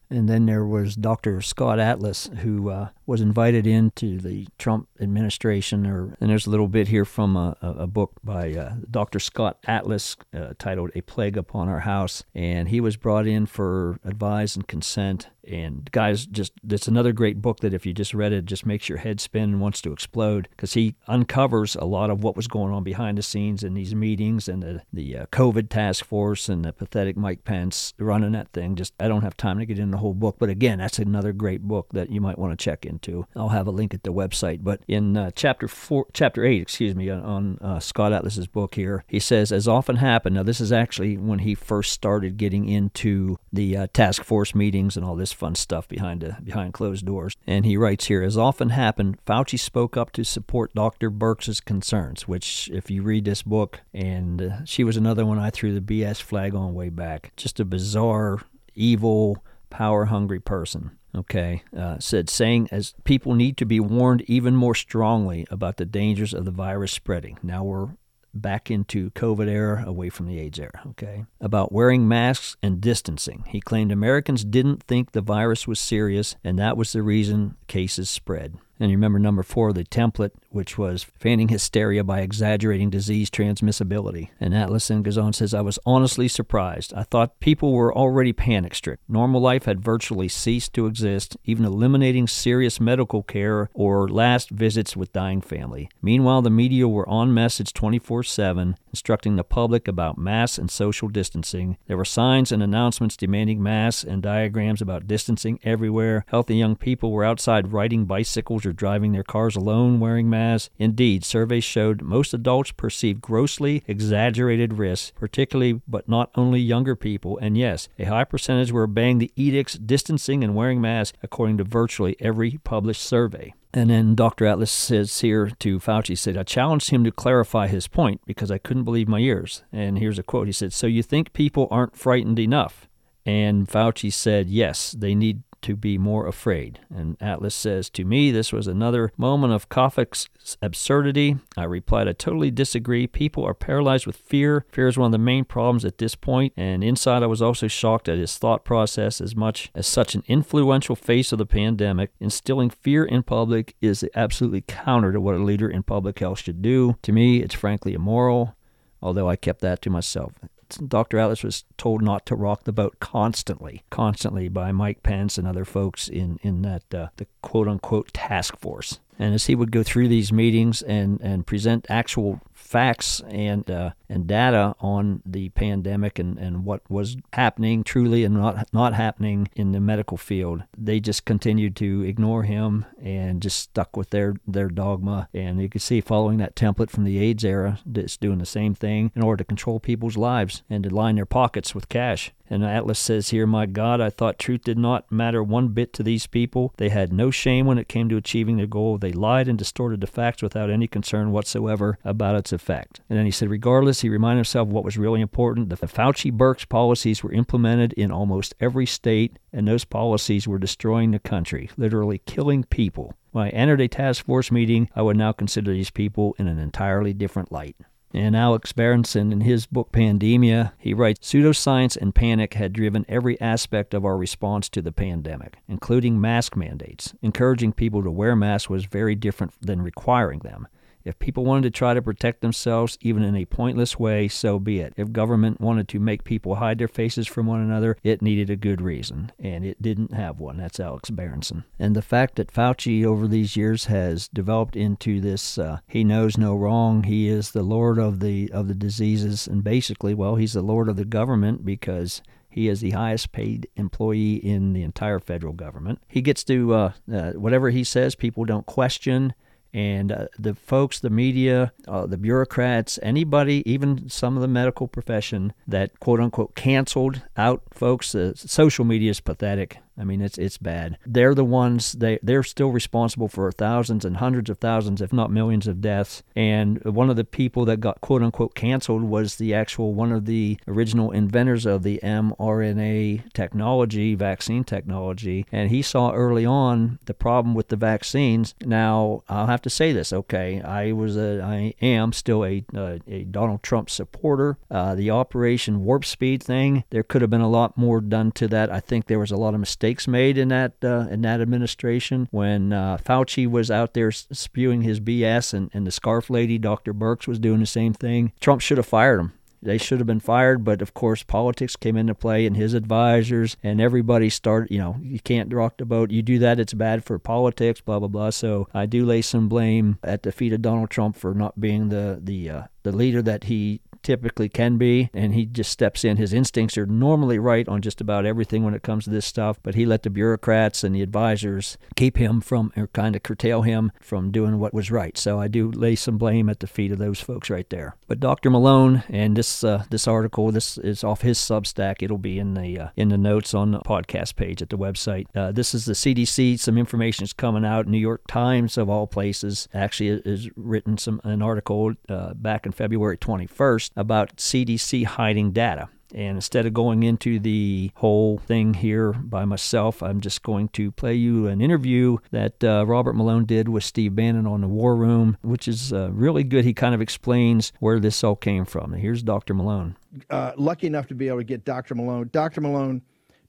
And then there was Dr. Scott Atlas, who uh, was invited into the Trump administration. Or and there's a little bit here from a, a book by uh, Dr. Scott Atlas uh, titled "A Plague Upon Our House," and he was brought in for advice and consent. And guys, just it's another great book that if you just read it, just makes your head spin and wants to explode because he uncovers a lot of what was going on behind the scenes in these meetings and the the uh, COVID task force and the pathetic Mike Pence running that thing. Just I don't have time to get into the whole book, but again, that's another great book that you might want to check in into. I'll have a link at the website. But in uh, chapter four, chapter eight, excuse me, on uh, Scott Atlas's book here, he says, as often happened. Now, this is actually when he first started getting into the uh, task force meetings and all this fun stuff behind the, behind closed doors. And he writes here, as often happened, Fauci spoke up to support Dr. Birx's concerns. Which, if you read this book, and uh, she was another one I threw the BS flag on way back. Just a bizarre, evil, power hungry person okay, uh, said, saying as people need to be warned even more strongly about the dangers of the virus spreading. Now we're back into COVID era, away from the AIDS era, okay? About wearing masks and distancing. He claimed Americans didn't think the virus was serious, and that was the reason cases spread. And you remember number four, the template, which was feigning hysteria by exaggerating disease transmissibility. And Atlas then goes on says, I was honestly surprised. I thought people were already panic stricken. Normal life had virtually ceased to exist, even eliminating serious medical care or last visits with dying family. Meanwhile, the media were on message 24 7, instructing the public about mass and social distancing. There were signs and announcements demanding masks and diagrams about distancing everywhere. Healthy young people were outside riding bicycles driving their cars alone wearing masks. Indeed, surveys showed most adults perceived grossly exaggerated risks, particularly but not only younger people. And yes, a high percentage were obeying the edicts, distancing, and wearing masks, according to virtually every published survey. And then Dr. Atlas says here to Fauci, said, I challenged him to clarify his point because I couldn't believe my ears. And here's a quote. He said, So you think people aren't frightened enough? And Fauci said, Yes, they need to be more afraid. And Atlas says, To me, this was another moment of Kafka's absurdity. I replied, I totally disagree. People are paralyzed with fear. Fear is one of the main problems at this point. And inside, I was also shocked at his thought process as much as such an influential face of the pandemic. Instilling fear in public is absolutely counter to what a leader in public health should do. To me, it's frankly immoral, although I kept that to myself. Dr. Atlas was told not to rock the boat constantly, constantly by Mike Pence and other folks in in that uh, the quote unquote task force. And as he would go through these meetings and, and present actual facts and uh, and data on the pandemic and, and what was happening truly and not not happening in the medical field, they just continued to ignore him and just stuck with their their dogma. And you can see following that template from the AIDS era, it's doing the same thing in order to control people's lives and to line their pockets with cash. And Atlas says here, My God, I thought truth did not matter one bit to these people. They had no shame when it came to achieving their goal. They lied and distorted the facts without any concern whatsoever about its effect. And then he said, regardless, he reminded himself what was really important. The Fauci Birx policies were implemented in almost every state, and those policies were destroying the country, literally killing people. When I entered a task force meeting, I would now consider these people in an entirely different light. And Alex Berenson, in his book Pandemia, he writes Pseudoscience and panic had driven every aspect of our response to the pandemic, including mask mandates. Encouraging people to wear masks was very different than requiring them. If people wanted to try to protect themselves, even in a pointless way, so be it. If government wanted to make people hide their faces from one another, it needed a good reason, and it didn't have one. That's Alex Berenson. And the fact that Fauci over these years has developed into this, uh, he knows no wrong. He is the lord of the of the diseases, and basically, well, he's the lord of the government because he is the highest paid employee in the entire federal government. He gets to uh, uh, whatever he says, people don't question. And uh, the folks, the media, uh, the bureaucrats, anybody, even some of the medical profession that quote unquote canceled out folks, uh, social media is pathetic. I mean, it's it's bad. They're the ones they they're still responsible for thousands and hundreds of thousands, if not millions, of deaths. And one of the people that got quote unquote canceled was the actual one of the original inventors of the mRNA technology, vaccine technology. And he saw early on the problem with the vaccines. Now I'll have to say this, okay? I was a I am still a uh, a Donald Trump supporter. Uh, the Operation Warp Speed thing, there could have been a lot more done to that. I think there was a lot of mistakes mistakes made in that uh, in that administration when uh, Fauci was out there spewing his BS and, and the scarf lady, Dr. Birx, was doing the same thing. Trump should have fired him. They should have been fired, but of course, politics came into play, and his advisors and everybody started. You know, you can't rock the boat. You do that, it's bad for politics. Blah blah blah. So I do lay some blame at the feet of Donald Trump for not being the the uh, the leader that he typically can be, and he just steps in. His instincts are normally right on just about everything when it comes to this stuff, but he let the bureaucrats and the advisors keep him from, or kind of curtail him from doing what was right. So I do lay some blame at the feet of those folks right there. But Dr. Malone and this uh, this article, this is off his Substack. It'll be in the uh, in the notes on the podcast page at the website. Uh, this is the CDC. Some information is coming out. New York Times of all places actually has written some an article uh, back in February 21st about CDC hiding data. And instead of going into the whole thing here by myself, I'm just going to play you an interview that uh, Robert Malone did with Steve Bannon on the War Room, which is uh, really good. He kind of explains where this all came from. Here's Dr. Malone. Uh, lucky enough to be able to get Dr. Malone. Dr. Malone,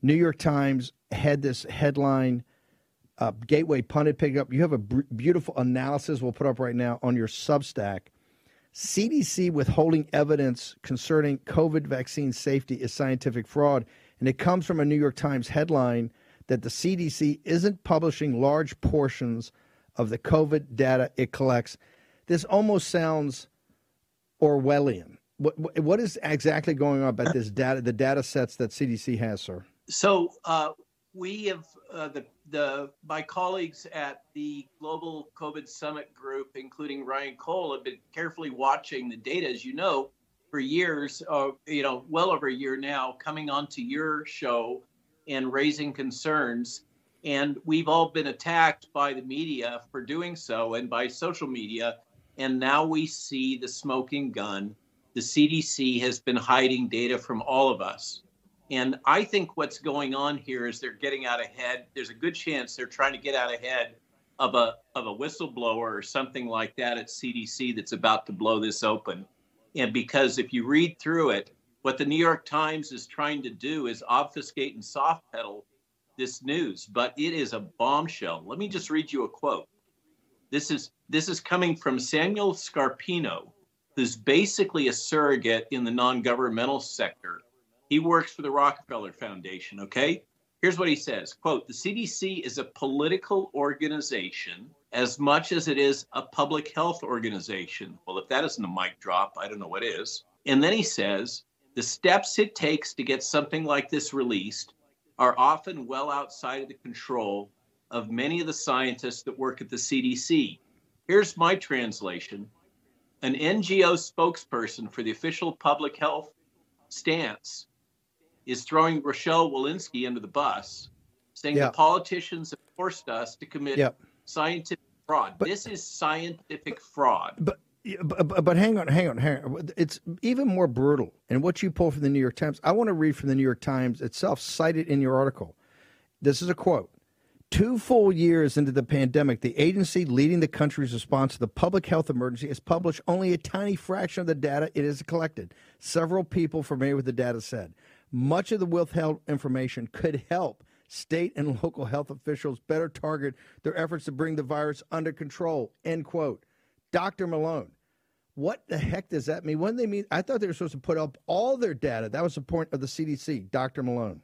New York Times had this headline. Uh, Gateway pundit picked up. You have a beautiful analysis we'll put up right now on your Substack CDC withholding evidence concerning COVID vaccine safety is scientific fraud. And it comes from a New York Times headline that the CDC isn't publishing large portions of the COVID data it collects. This almost sounds Orwellian. What, what is exactly going on about this data, the data sets that CDC has, sir? So uh, we have uh, the the my colleagues at the Global COVID Summit Group, including Ryan Cole, have been carefully watching the data, as you know, for years. Uh, you know, well over a year now, coming onto your show and raising concerns. And we've all been attacked by the media for doing so, and by social media. And now we see the smoking gun. The CDC has been hiding data from all of us. And I think what's going on here is they're getting out ahead. There's a good chance they're trying to get out ahead of a of a whistleblower or something like that at CDC that's about to blow this open. And because if you read through it, what the New York Times is trying to do is obfuscate and soft pedal this news, but it is a bombshell. Let me just read you a quote. This is this is coming from Samuel Scarpino, who's basically a surrogate in the non-governmental sector he works for the Rockefeller Foundation, okay? Here's what he says, quote, "The CDC is a political organization as much as it is a public health organization." Well, if that isn't a mic drop, I don't know what is. And then he says, "The steps it takes to get something like this released are often well outside of the control of many of the scientists that work at the CDC." Here's my translation. An NGO spokesperson for the official public health stance is throwing Rochelle Walensky under the bus, saying Yeah. the politicians have forced us to commit Yep. scientific fraud. this is scientific fraud. But, but but hang on, hang on, hang on. It's even more brutal. And what you pull from the New York Times, I want to read from the New York Times itself, cited in your article. This is a quote. Two full years into the pandemic, the agency leading the country's response to the public health emergency has published only a tiny fraction of the data it has collected. Several people familiar with the data said much of the withheld information could help state and local health officials better target their efforts to bring the virus under control. End quote. Dr. Malone, what the heck does that mean? What do they mean? I thought they were supposed to put up all their data. That was the point of the CDC, Dr. Malone.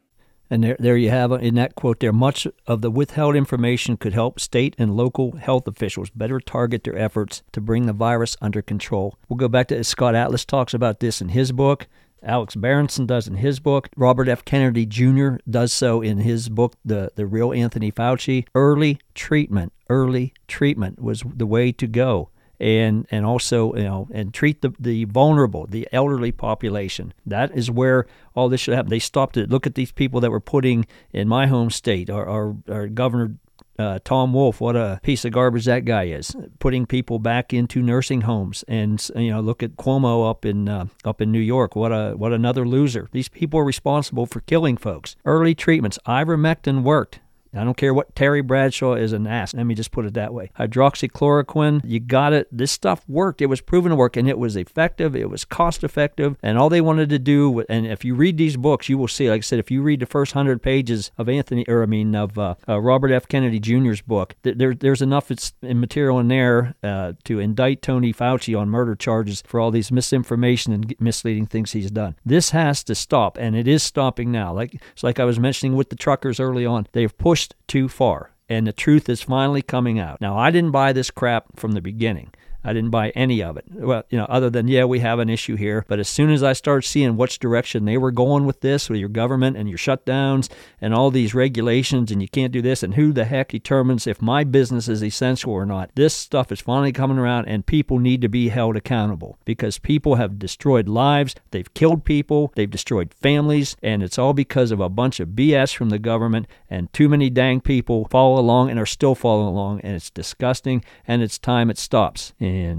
And there, there you have in that quote there. Much of the withheld information could help state and local health officials better target their efforts to bring the virus under control. We'll go back to Scott Atlas talks about this in his book. Alex Berenson does in his book. Robert F. Kennedy Jr. does so in his book, The, the Real Anthony Fauci. Early treatment, early treatment was the way to go and and also you know and treat the, the vulnerable the elderly population that is where all this should happen they stopped it look at these people that were putting in my home state our, our, our governor uh, Tom Wolf, what a piece of garbage that guy is, putting people back into nursing homes, and you know, look at Cuomo up in uh, up in New York. What a what another loser. These people are responsible for killing folks. Early treatments. Ivermectin worked. I don't care what Terry Bradshaw is an ass. Let me just put it that way. Hydroxychloroquine, you got it. This stuff worked. It was proven to work, and it was effective. It was cost effective, and all they wanted to do. And if you read these books, you will see. Like I said, if you read the first hundred pages of Anthony, or I mean of uh, uh, Robert F. Kennedy Jr.'s book, th- there, there's enough material in there uh, to indict Tony Fauci on murder charges for all these misinformation and misleading things he's done. This has to stop, and it is stopping now. Like it's like I was mentioning with the truckers early on, they've pushed too far and the truth is finally coming out. Now, I didn't buy this crap from the beginning. I didn't buy any of it. Well, you know, other than yeah, we have an issue here. But as soon as I started seeing which direction they were going with this, with your government and your shutdowns and all these regulations, and you can't do this, and who the heck determines if my business is essential or not? This stuff is finally coming around, and people need to be held accountable because people have destroyed lives, they've killed people, they've destroyed families, and it's all because of a bunch of BS from the government. And too many dang people follow along and are still following along, and it's disgusting. And it's time it stops.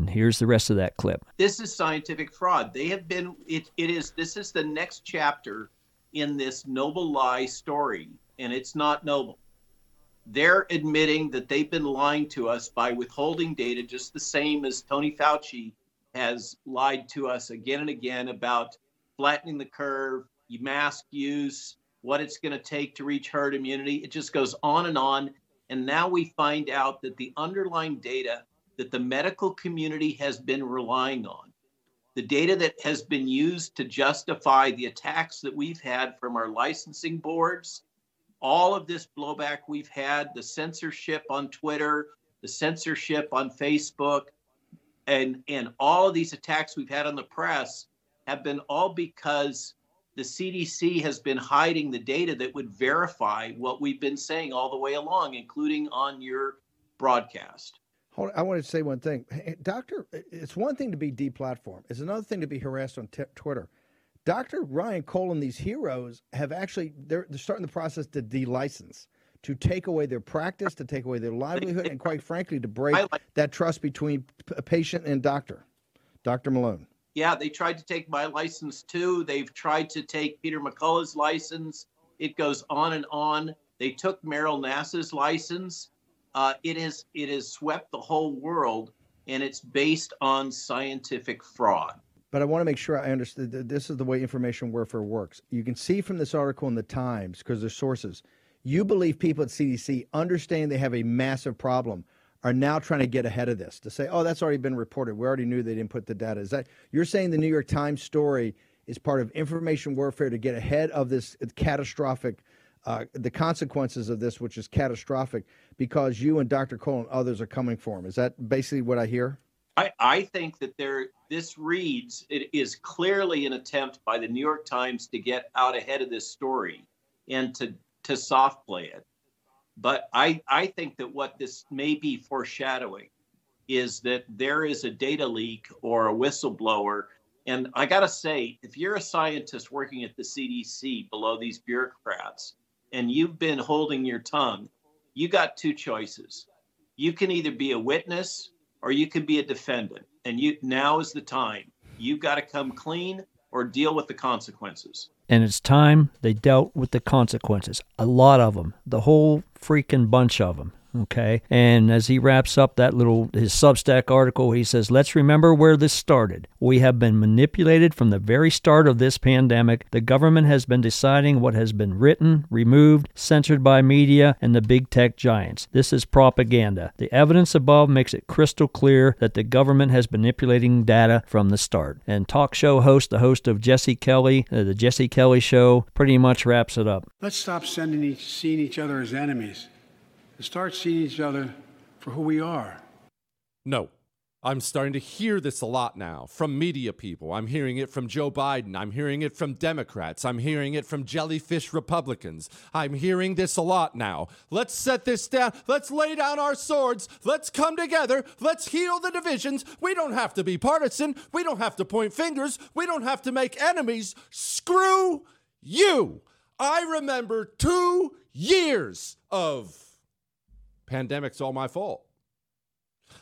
Here's the rest of that clip. This is scientific fraud. They have been it, it is this is the next chapter in this noble lie story and it's not noble. They're admitting that they've been lying to us by withholding data just the same as Tony Fauci has lied to us again and again about flattening the curve, mask use, what it's going to take to reach herd immunity. It just goes on and on. And now we find out that the underlying data that the medical community has been relying on, the data that has been used to justify the attacks that we've had from our licensing boards, all of this blowback we've had, the censorship on Twitter, the censorship on Facebook, and, and all of these attacks we've had on the press have been all because the CDC has been hiding the data that would verify what we've been saying all the way along, including on your broadcast. Hold, I want to say one thing, Hey, Doctor. It's one thing to be deplatformed. It's another thing to be harassed on t- Twitter. Dr. Ryan Cole and these heroes have actually they're, they're starting the process to de-license, to take away their practice, to take away their livelihood, and quite frankly, to break that trust between p- patient and doctor. Dr. Malone. Yeah, they tried to take my license too. They've tried to take Peter McCullough's license. It goes on and on. They took Meryl Nass's license. Uh, it is it has swept the whole world, and it's based on scientific fraud. But I want to make sure I understand that this is the way information warfare works. You can see from this article in the Times, because there's sources, you believe people at CDC understand they have a massive problem, are now trying to get ahead of this to say, oh, that's already been reported. We already knew they didn't put the data. Is that you're saying the New York Times story is part of information warfare to get ahead of this catastrophic, uh, the consequences of this, which is catastrophic, because you and Dr. Cole and others are coming for him. Is that basically what I hear? I, I think that there this reads it is clearly an attempt by the New York Times to get out ahead of this story and to to soft play it. But I, I think that what this may be foreshadowing is that there is a data leak or a whistleblower And I got to say, if you're a scientist working at the CDC below these bureaucrats and you've been holding your tongue, you got two choices. You can either be a witness or you can be a defendant. And you now is the time. You've got to come clean or deal with the consequences. And it's time they dealt with the consequences. A lot of them, the whole freaking bunch of them. Okay. And as he wraps up that little his Substack article, he says, Let's remember where this started. We have been manipulated from the very start of this pandemic. The government has been deciding what has been written, removed, censored by media and the big tech giants. This is propaganda. The evidence above makes it crystal clear that the government has manipulating data from the start. And talk show host, the host of Jesse Kelly, uh, the Jesse Kelly Show, pretty much wraps it up. Let's stop sending each, seeing each other as enemies and start seeing each other for who we are. No. I'm starting to hear this a lot now from media people. I'm hearing it from Joe Biden. I'm hearing it from Democrats. I'm hearing it from jellyfish Republicans. I'm hearing this a lot now. Let's set this down. Let's lay down our swords. Let's come together. Let's heal the divisions. We don't have to be partisan. We don't have to point fingers. We don't have to make enemies. Screw you. I remember two years of pandemic's all my fault.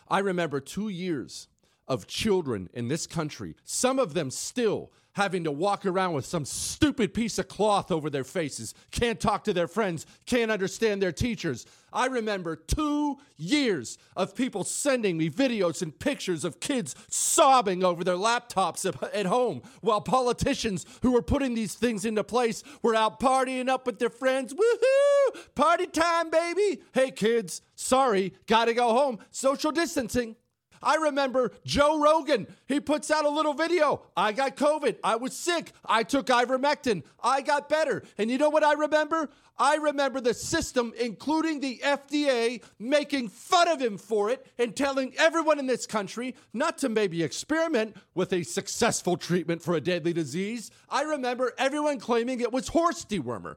I remember two years of children in this country, some of them still having to walk around with some stupid piece of cloth over their faces, can't talk to their friends, can't understand their teachers. I remember two years of people sending me videos and pictures of kids sobbing over their laptops at home while politicians who were putting these things into place were out partying up with their friends. Woohoo! Party time, baby! Hey, kids, sorry, gotta go home. Social distancing. I remember Joe Rogan. He puts out a little video. I got COVID. I was sick. I took ivermectin. I got better. And you know what I remember? I remember the system, including the FDA, making fun of him for it and telling everyone in this country not to maybe experiment with a successful treatment for a deadly disease. I remember everyone claiming it was horse dewormer.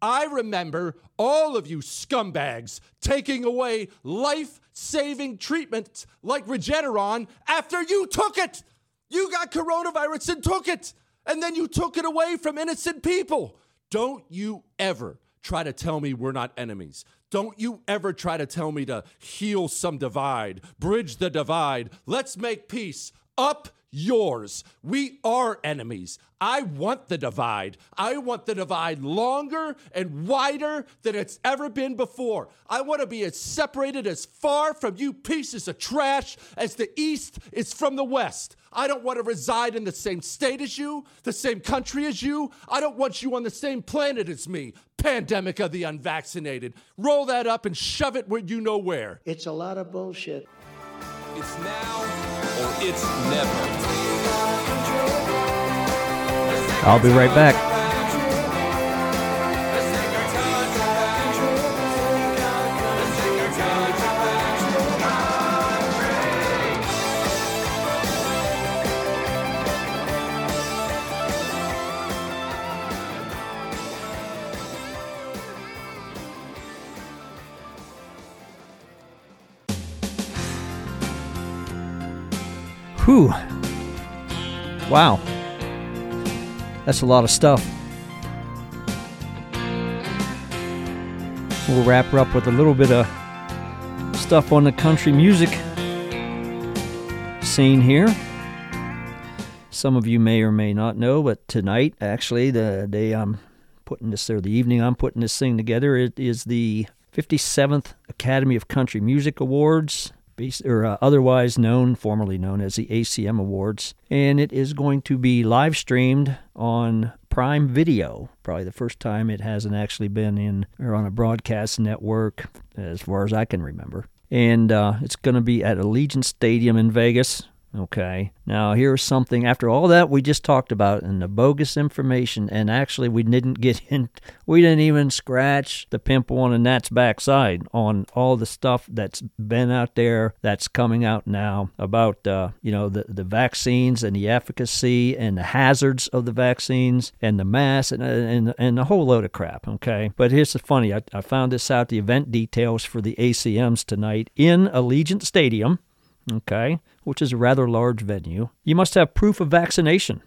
I remember all of you scumbags taking away life saving treatments like Regeneron after you took it. You got coronavirus and took it, and then you took it away from innocent people. Don't you ever try to tell me we're not enemies. Don't you ever try to tell me to heal some divide, bridge the divide. Let's make peace. Up yours. We are enemies. I want the divide. I want the divide longer and wider than it's ever been before. I want to be as separated as far from you pieces of trash as the East is from the West. I don't want to reside in the same state as you, the same country as you. I don't want you on the same planet as me. Pandemic of the unvaccinated. Roll that up and shove it where you know where. It's a lot of bullshit. It's now or it's never. I'll be right back. Whew. Wow. That's a lot of stuff. We'll wrap her up with a little bit of stuff on the country music scene here. Some of you may or may not know, but tonight, actually, the day I'm putting this, or the evening I'm putting this thing together, it is the 57th Academy of Country Music Awards or uh, otherwise known, formerly known as the ACM Awards, and it is going to be live streamed on Prime Video. Probably the first time it hasn't actually been in or on a broadcast network, as far as I can remember. And uh, it's going to be at Allegiant Stadium in Vegas. Okay. Now, here's something after all that we just talked about and the bogus information, and actually, we didn't get in, we didn't even scratch the pimple on a gnat's backside on all the stuff that's been out there that's coming out now about, uh, you know, the, the vaccines and the efficacy and the hazards of the vaccines and the mass and, and, and a whole load of crap. Okay. But here's the funny I, I found this out the event details for the ACMs tonight in Allegiant Stadium okay, which is a rather large venue, you must have proof of vaccination.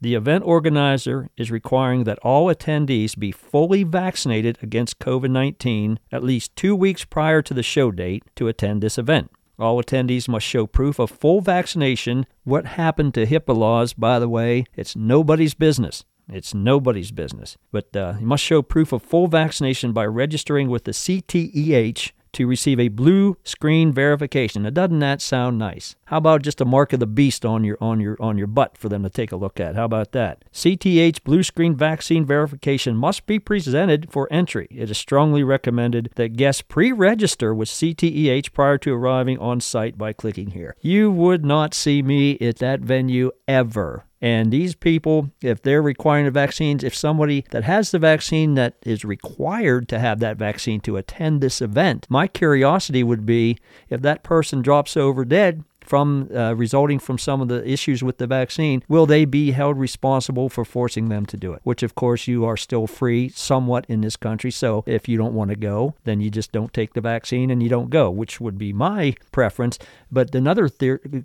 The event organizer is requiring that all attendees be fully vaccinated against COVID 19 at least two weeks prior to the show date to attend this event. All attendees must show proof of full vaccination. What happened to HIPAA laws, by the way, it's nobody's business. It's nobody's business. But uh, you must show proof of full vaccination by registering with the CTEH to receive a blue screen verification. Now, doesn't that sound nice? How about just a mark of the beast on your on your on your butt for them to take a look at? How about that? CTH blue screen vaccine verification must be presented for entry. It is strongly recommended that guests pre-register with CTEH prior to arriving on site by clicking here. You would not see me at that venue ever. And these people, if they're requiring the vaccines, if somebody that has the vaccine that is required to have that vaccine to attend this event, my curiosity would be if that person drops over dead, from uh, resulting from some of the issues with the vaccine, will they be held responsible for forcing them to do it? Which, of course, you are still free somewhat in this country. So if you don't want to go, then you just don't take the vaccine and you don't go, which would be my preference. But another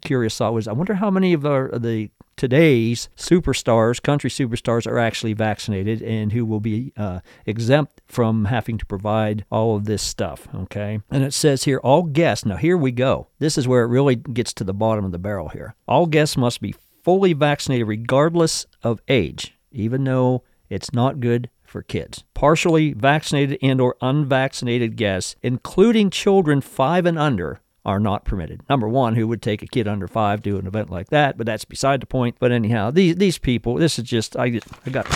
curious thought was, I wonder how many of our, the today's superstars, country superstars, are actually vaccinated and who will be uh, exempt from having to provide all of this stuff. Okay. And it says here, all guests, now here we go. This is where it really gets to the bottom of the barrel here. All guests must be fully vaccinated regardless of age, even though it's not good for kids. Partially vaccinated and or unvaccinated guests, including children 5 and under, are not permitted. Number one, who would take a kid under five to an event like that? But that's beside the point. But anyhow, these these people, this is just I I got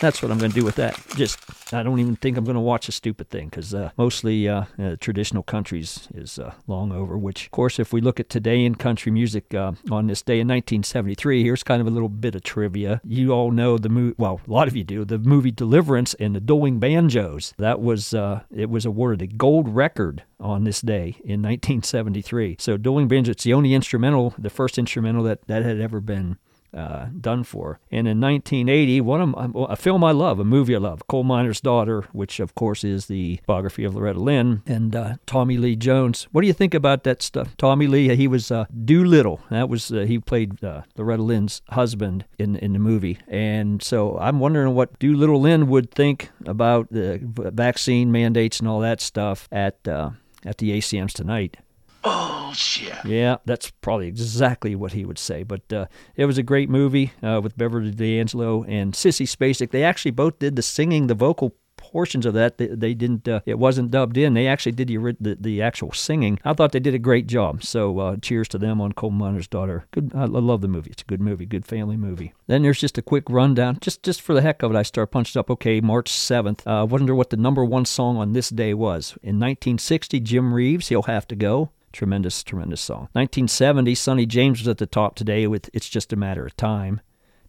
that's what I'm going to do with that. Just, I don't even think I'm going to watch a stupid thing because uh, mostly uh, uh, traditional countries is uh, long over. Which, of course, if we look at today in country music uh, on this day in 1973, here's kind of a little bit of trivia. You all know the movie, well, a lot of you do, the movie Deliverance and the Dueling Banjos. That was, uh, it was awarded a gold record on this day in 1973. So Dueling Banjos, it's the only instrumental, the first instrumental that, that had ever been uh, done for. And in 1980, one of my, a film I love, a movie I love, Coal Miner's Daughter, which of course is the biography of Loretta Lynn and uh, Tommy Lee Jones. What do you think about that stuff? Tommy Lee, he was uh, Doolittle. That was uh, he played uh, Loretta Lynn's husband in in the movie. And so I'm wondering what Doolittle Lynn would think about the vaccine mandates and all that stuff at uh, at the ACMs tonight bullshit. Yeah, that's probably exactly what he would say. But uh, it was a great movie uh, with Beverly D'Angelo and Sissy Spacek. They actually both did the singing, the vocal portions of that. They, they didn't. Uh, it wasn't dubbed in. They actually did the, the, the actual singing. I thought they did a great job. So uh, cheers to them on Coal Miner's Daughter. Good. I love the movie. It's a good movie. Good family movie. Then there's just a quick rundown. Just just for the heck of it, I start punched up. Okay, March 7th. I uh, wonder what the number one song on this day was. In 1960, Jim Reeves. He'll have to go. Tremendous, tremendous song. 1970, Sonny James was at the top today with It's Just a Matter of Time.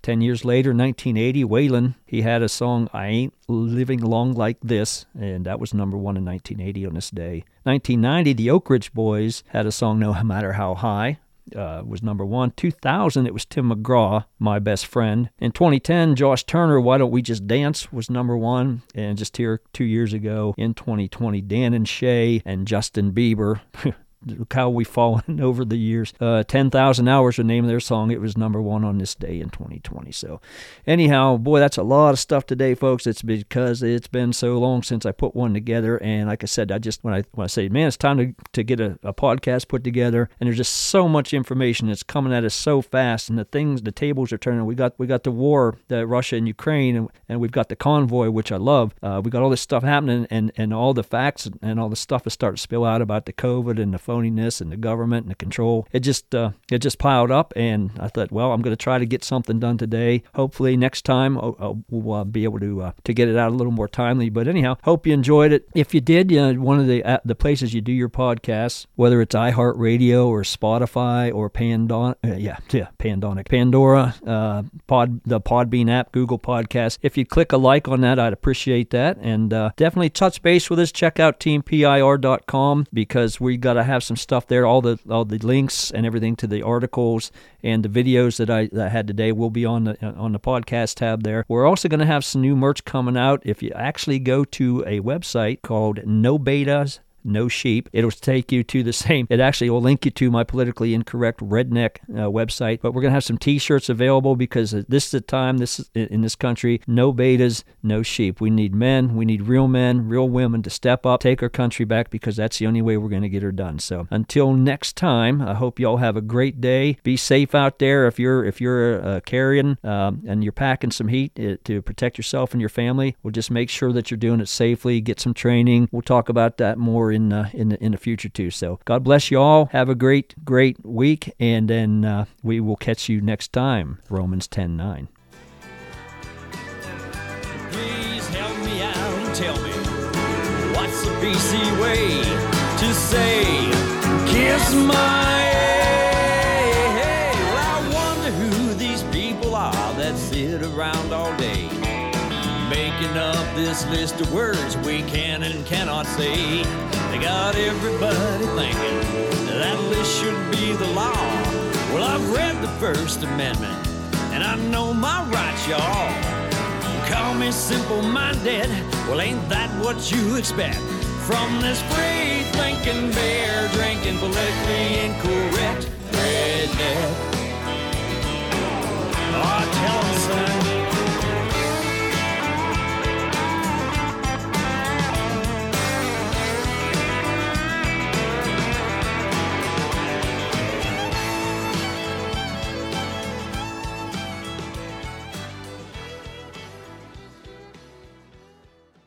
Ten years later, 1980, Waylon, he had a song, I Ain't Living Long Like This, and that was number one in 1980 on this day. 1990, the Oak Ridge Boys had a song, No Matter How High, uh, was number one. 2000, it was Tim McGraw, My Best Friend. In 2010, Josh Turner, Why Don't We Just Dance was number one. And just here two years ago, in 2020, Dan and Shay and Justin Bieber. how we've fallen over the years. Uh, 10,000 Hours, the name of their song. It was number one on this day in 2020. So, anyhow, boy, that's a lot of stuff today, folks. It's because it's been so long since I put one together. And like I said, I just, when I, when I say, man, it's time to, to get a, a podcast put together, and there's just so much information that's coming at us so fast, and the things, the tables are turning. We got, we got the war, the Russia and Ukraine, and, and we've got the convoy, which I love. Uh, we got all this stuff happening, and, and all the facts and all the stuff is starting to spill out about the COVID and the phoniness and the government and the control. It just uh, it just piled up, and I thought, well, I'm going to try to get something done today. Hopefully, next time I'll, I'll, we'll uh, be able to uh, to get it out a little more timely. But anyhow, hope you enjoyed it. If you did, you know, one of the uh, the places you do your podcasts, whether it's iHeartRadio or Spotify or Pandon, uh, yeah, yeah, Pandonic, Pandora, uh, Pod, the Podbean app, Google Podcast. If you click a like on that, I'd appreciate that, and definitely touch base with us. Check out teampir.com because we got to have have some stuff there. All the all the links and everything to the articles and the videos that I, that I had today will be on the on the podcast tab there. We're also going to have some new merch coming out. If you actually go to a website called No Betas no sheep. It'll take you to the same, it actually will link you to my politically incorrect redneck uh, website. But we're going to have some t shirts available because this is the time this is, in this country no betas, no sheep. We need men, we need real men, real women to step up, take our country back because that's the only way we're going to get her done. So until next time, I hope you all have a great day. Be safe out there if you're if you're uh, carrying um, and you're packing some heat uh, to protect yourself and your family. We'll just make sure that you're doing it safely. Get some training. We'll talk about that more in uh, in the, in the future too. So God bless you all. Have a great great week, and then uh, we will catch you next time. Romans ten nine. Please help me out and tell me what's the PC way to say kiss my hey, Well, I wonder who these people are that sit around all day making up this list of words we can and cannot say. They got everybody thinking that list should be the law. Well, I've read the First Amendment and I know my rights, y'all. You call me simple minded. Well, ain't that what you expect from this free thinking, beer drinking, politically incorrect redneck? Oh, tell 'em, son.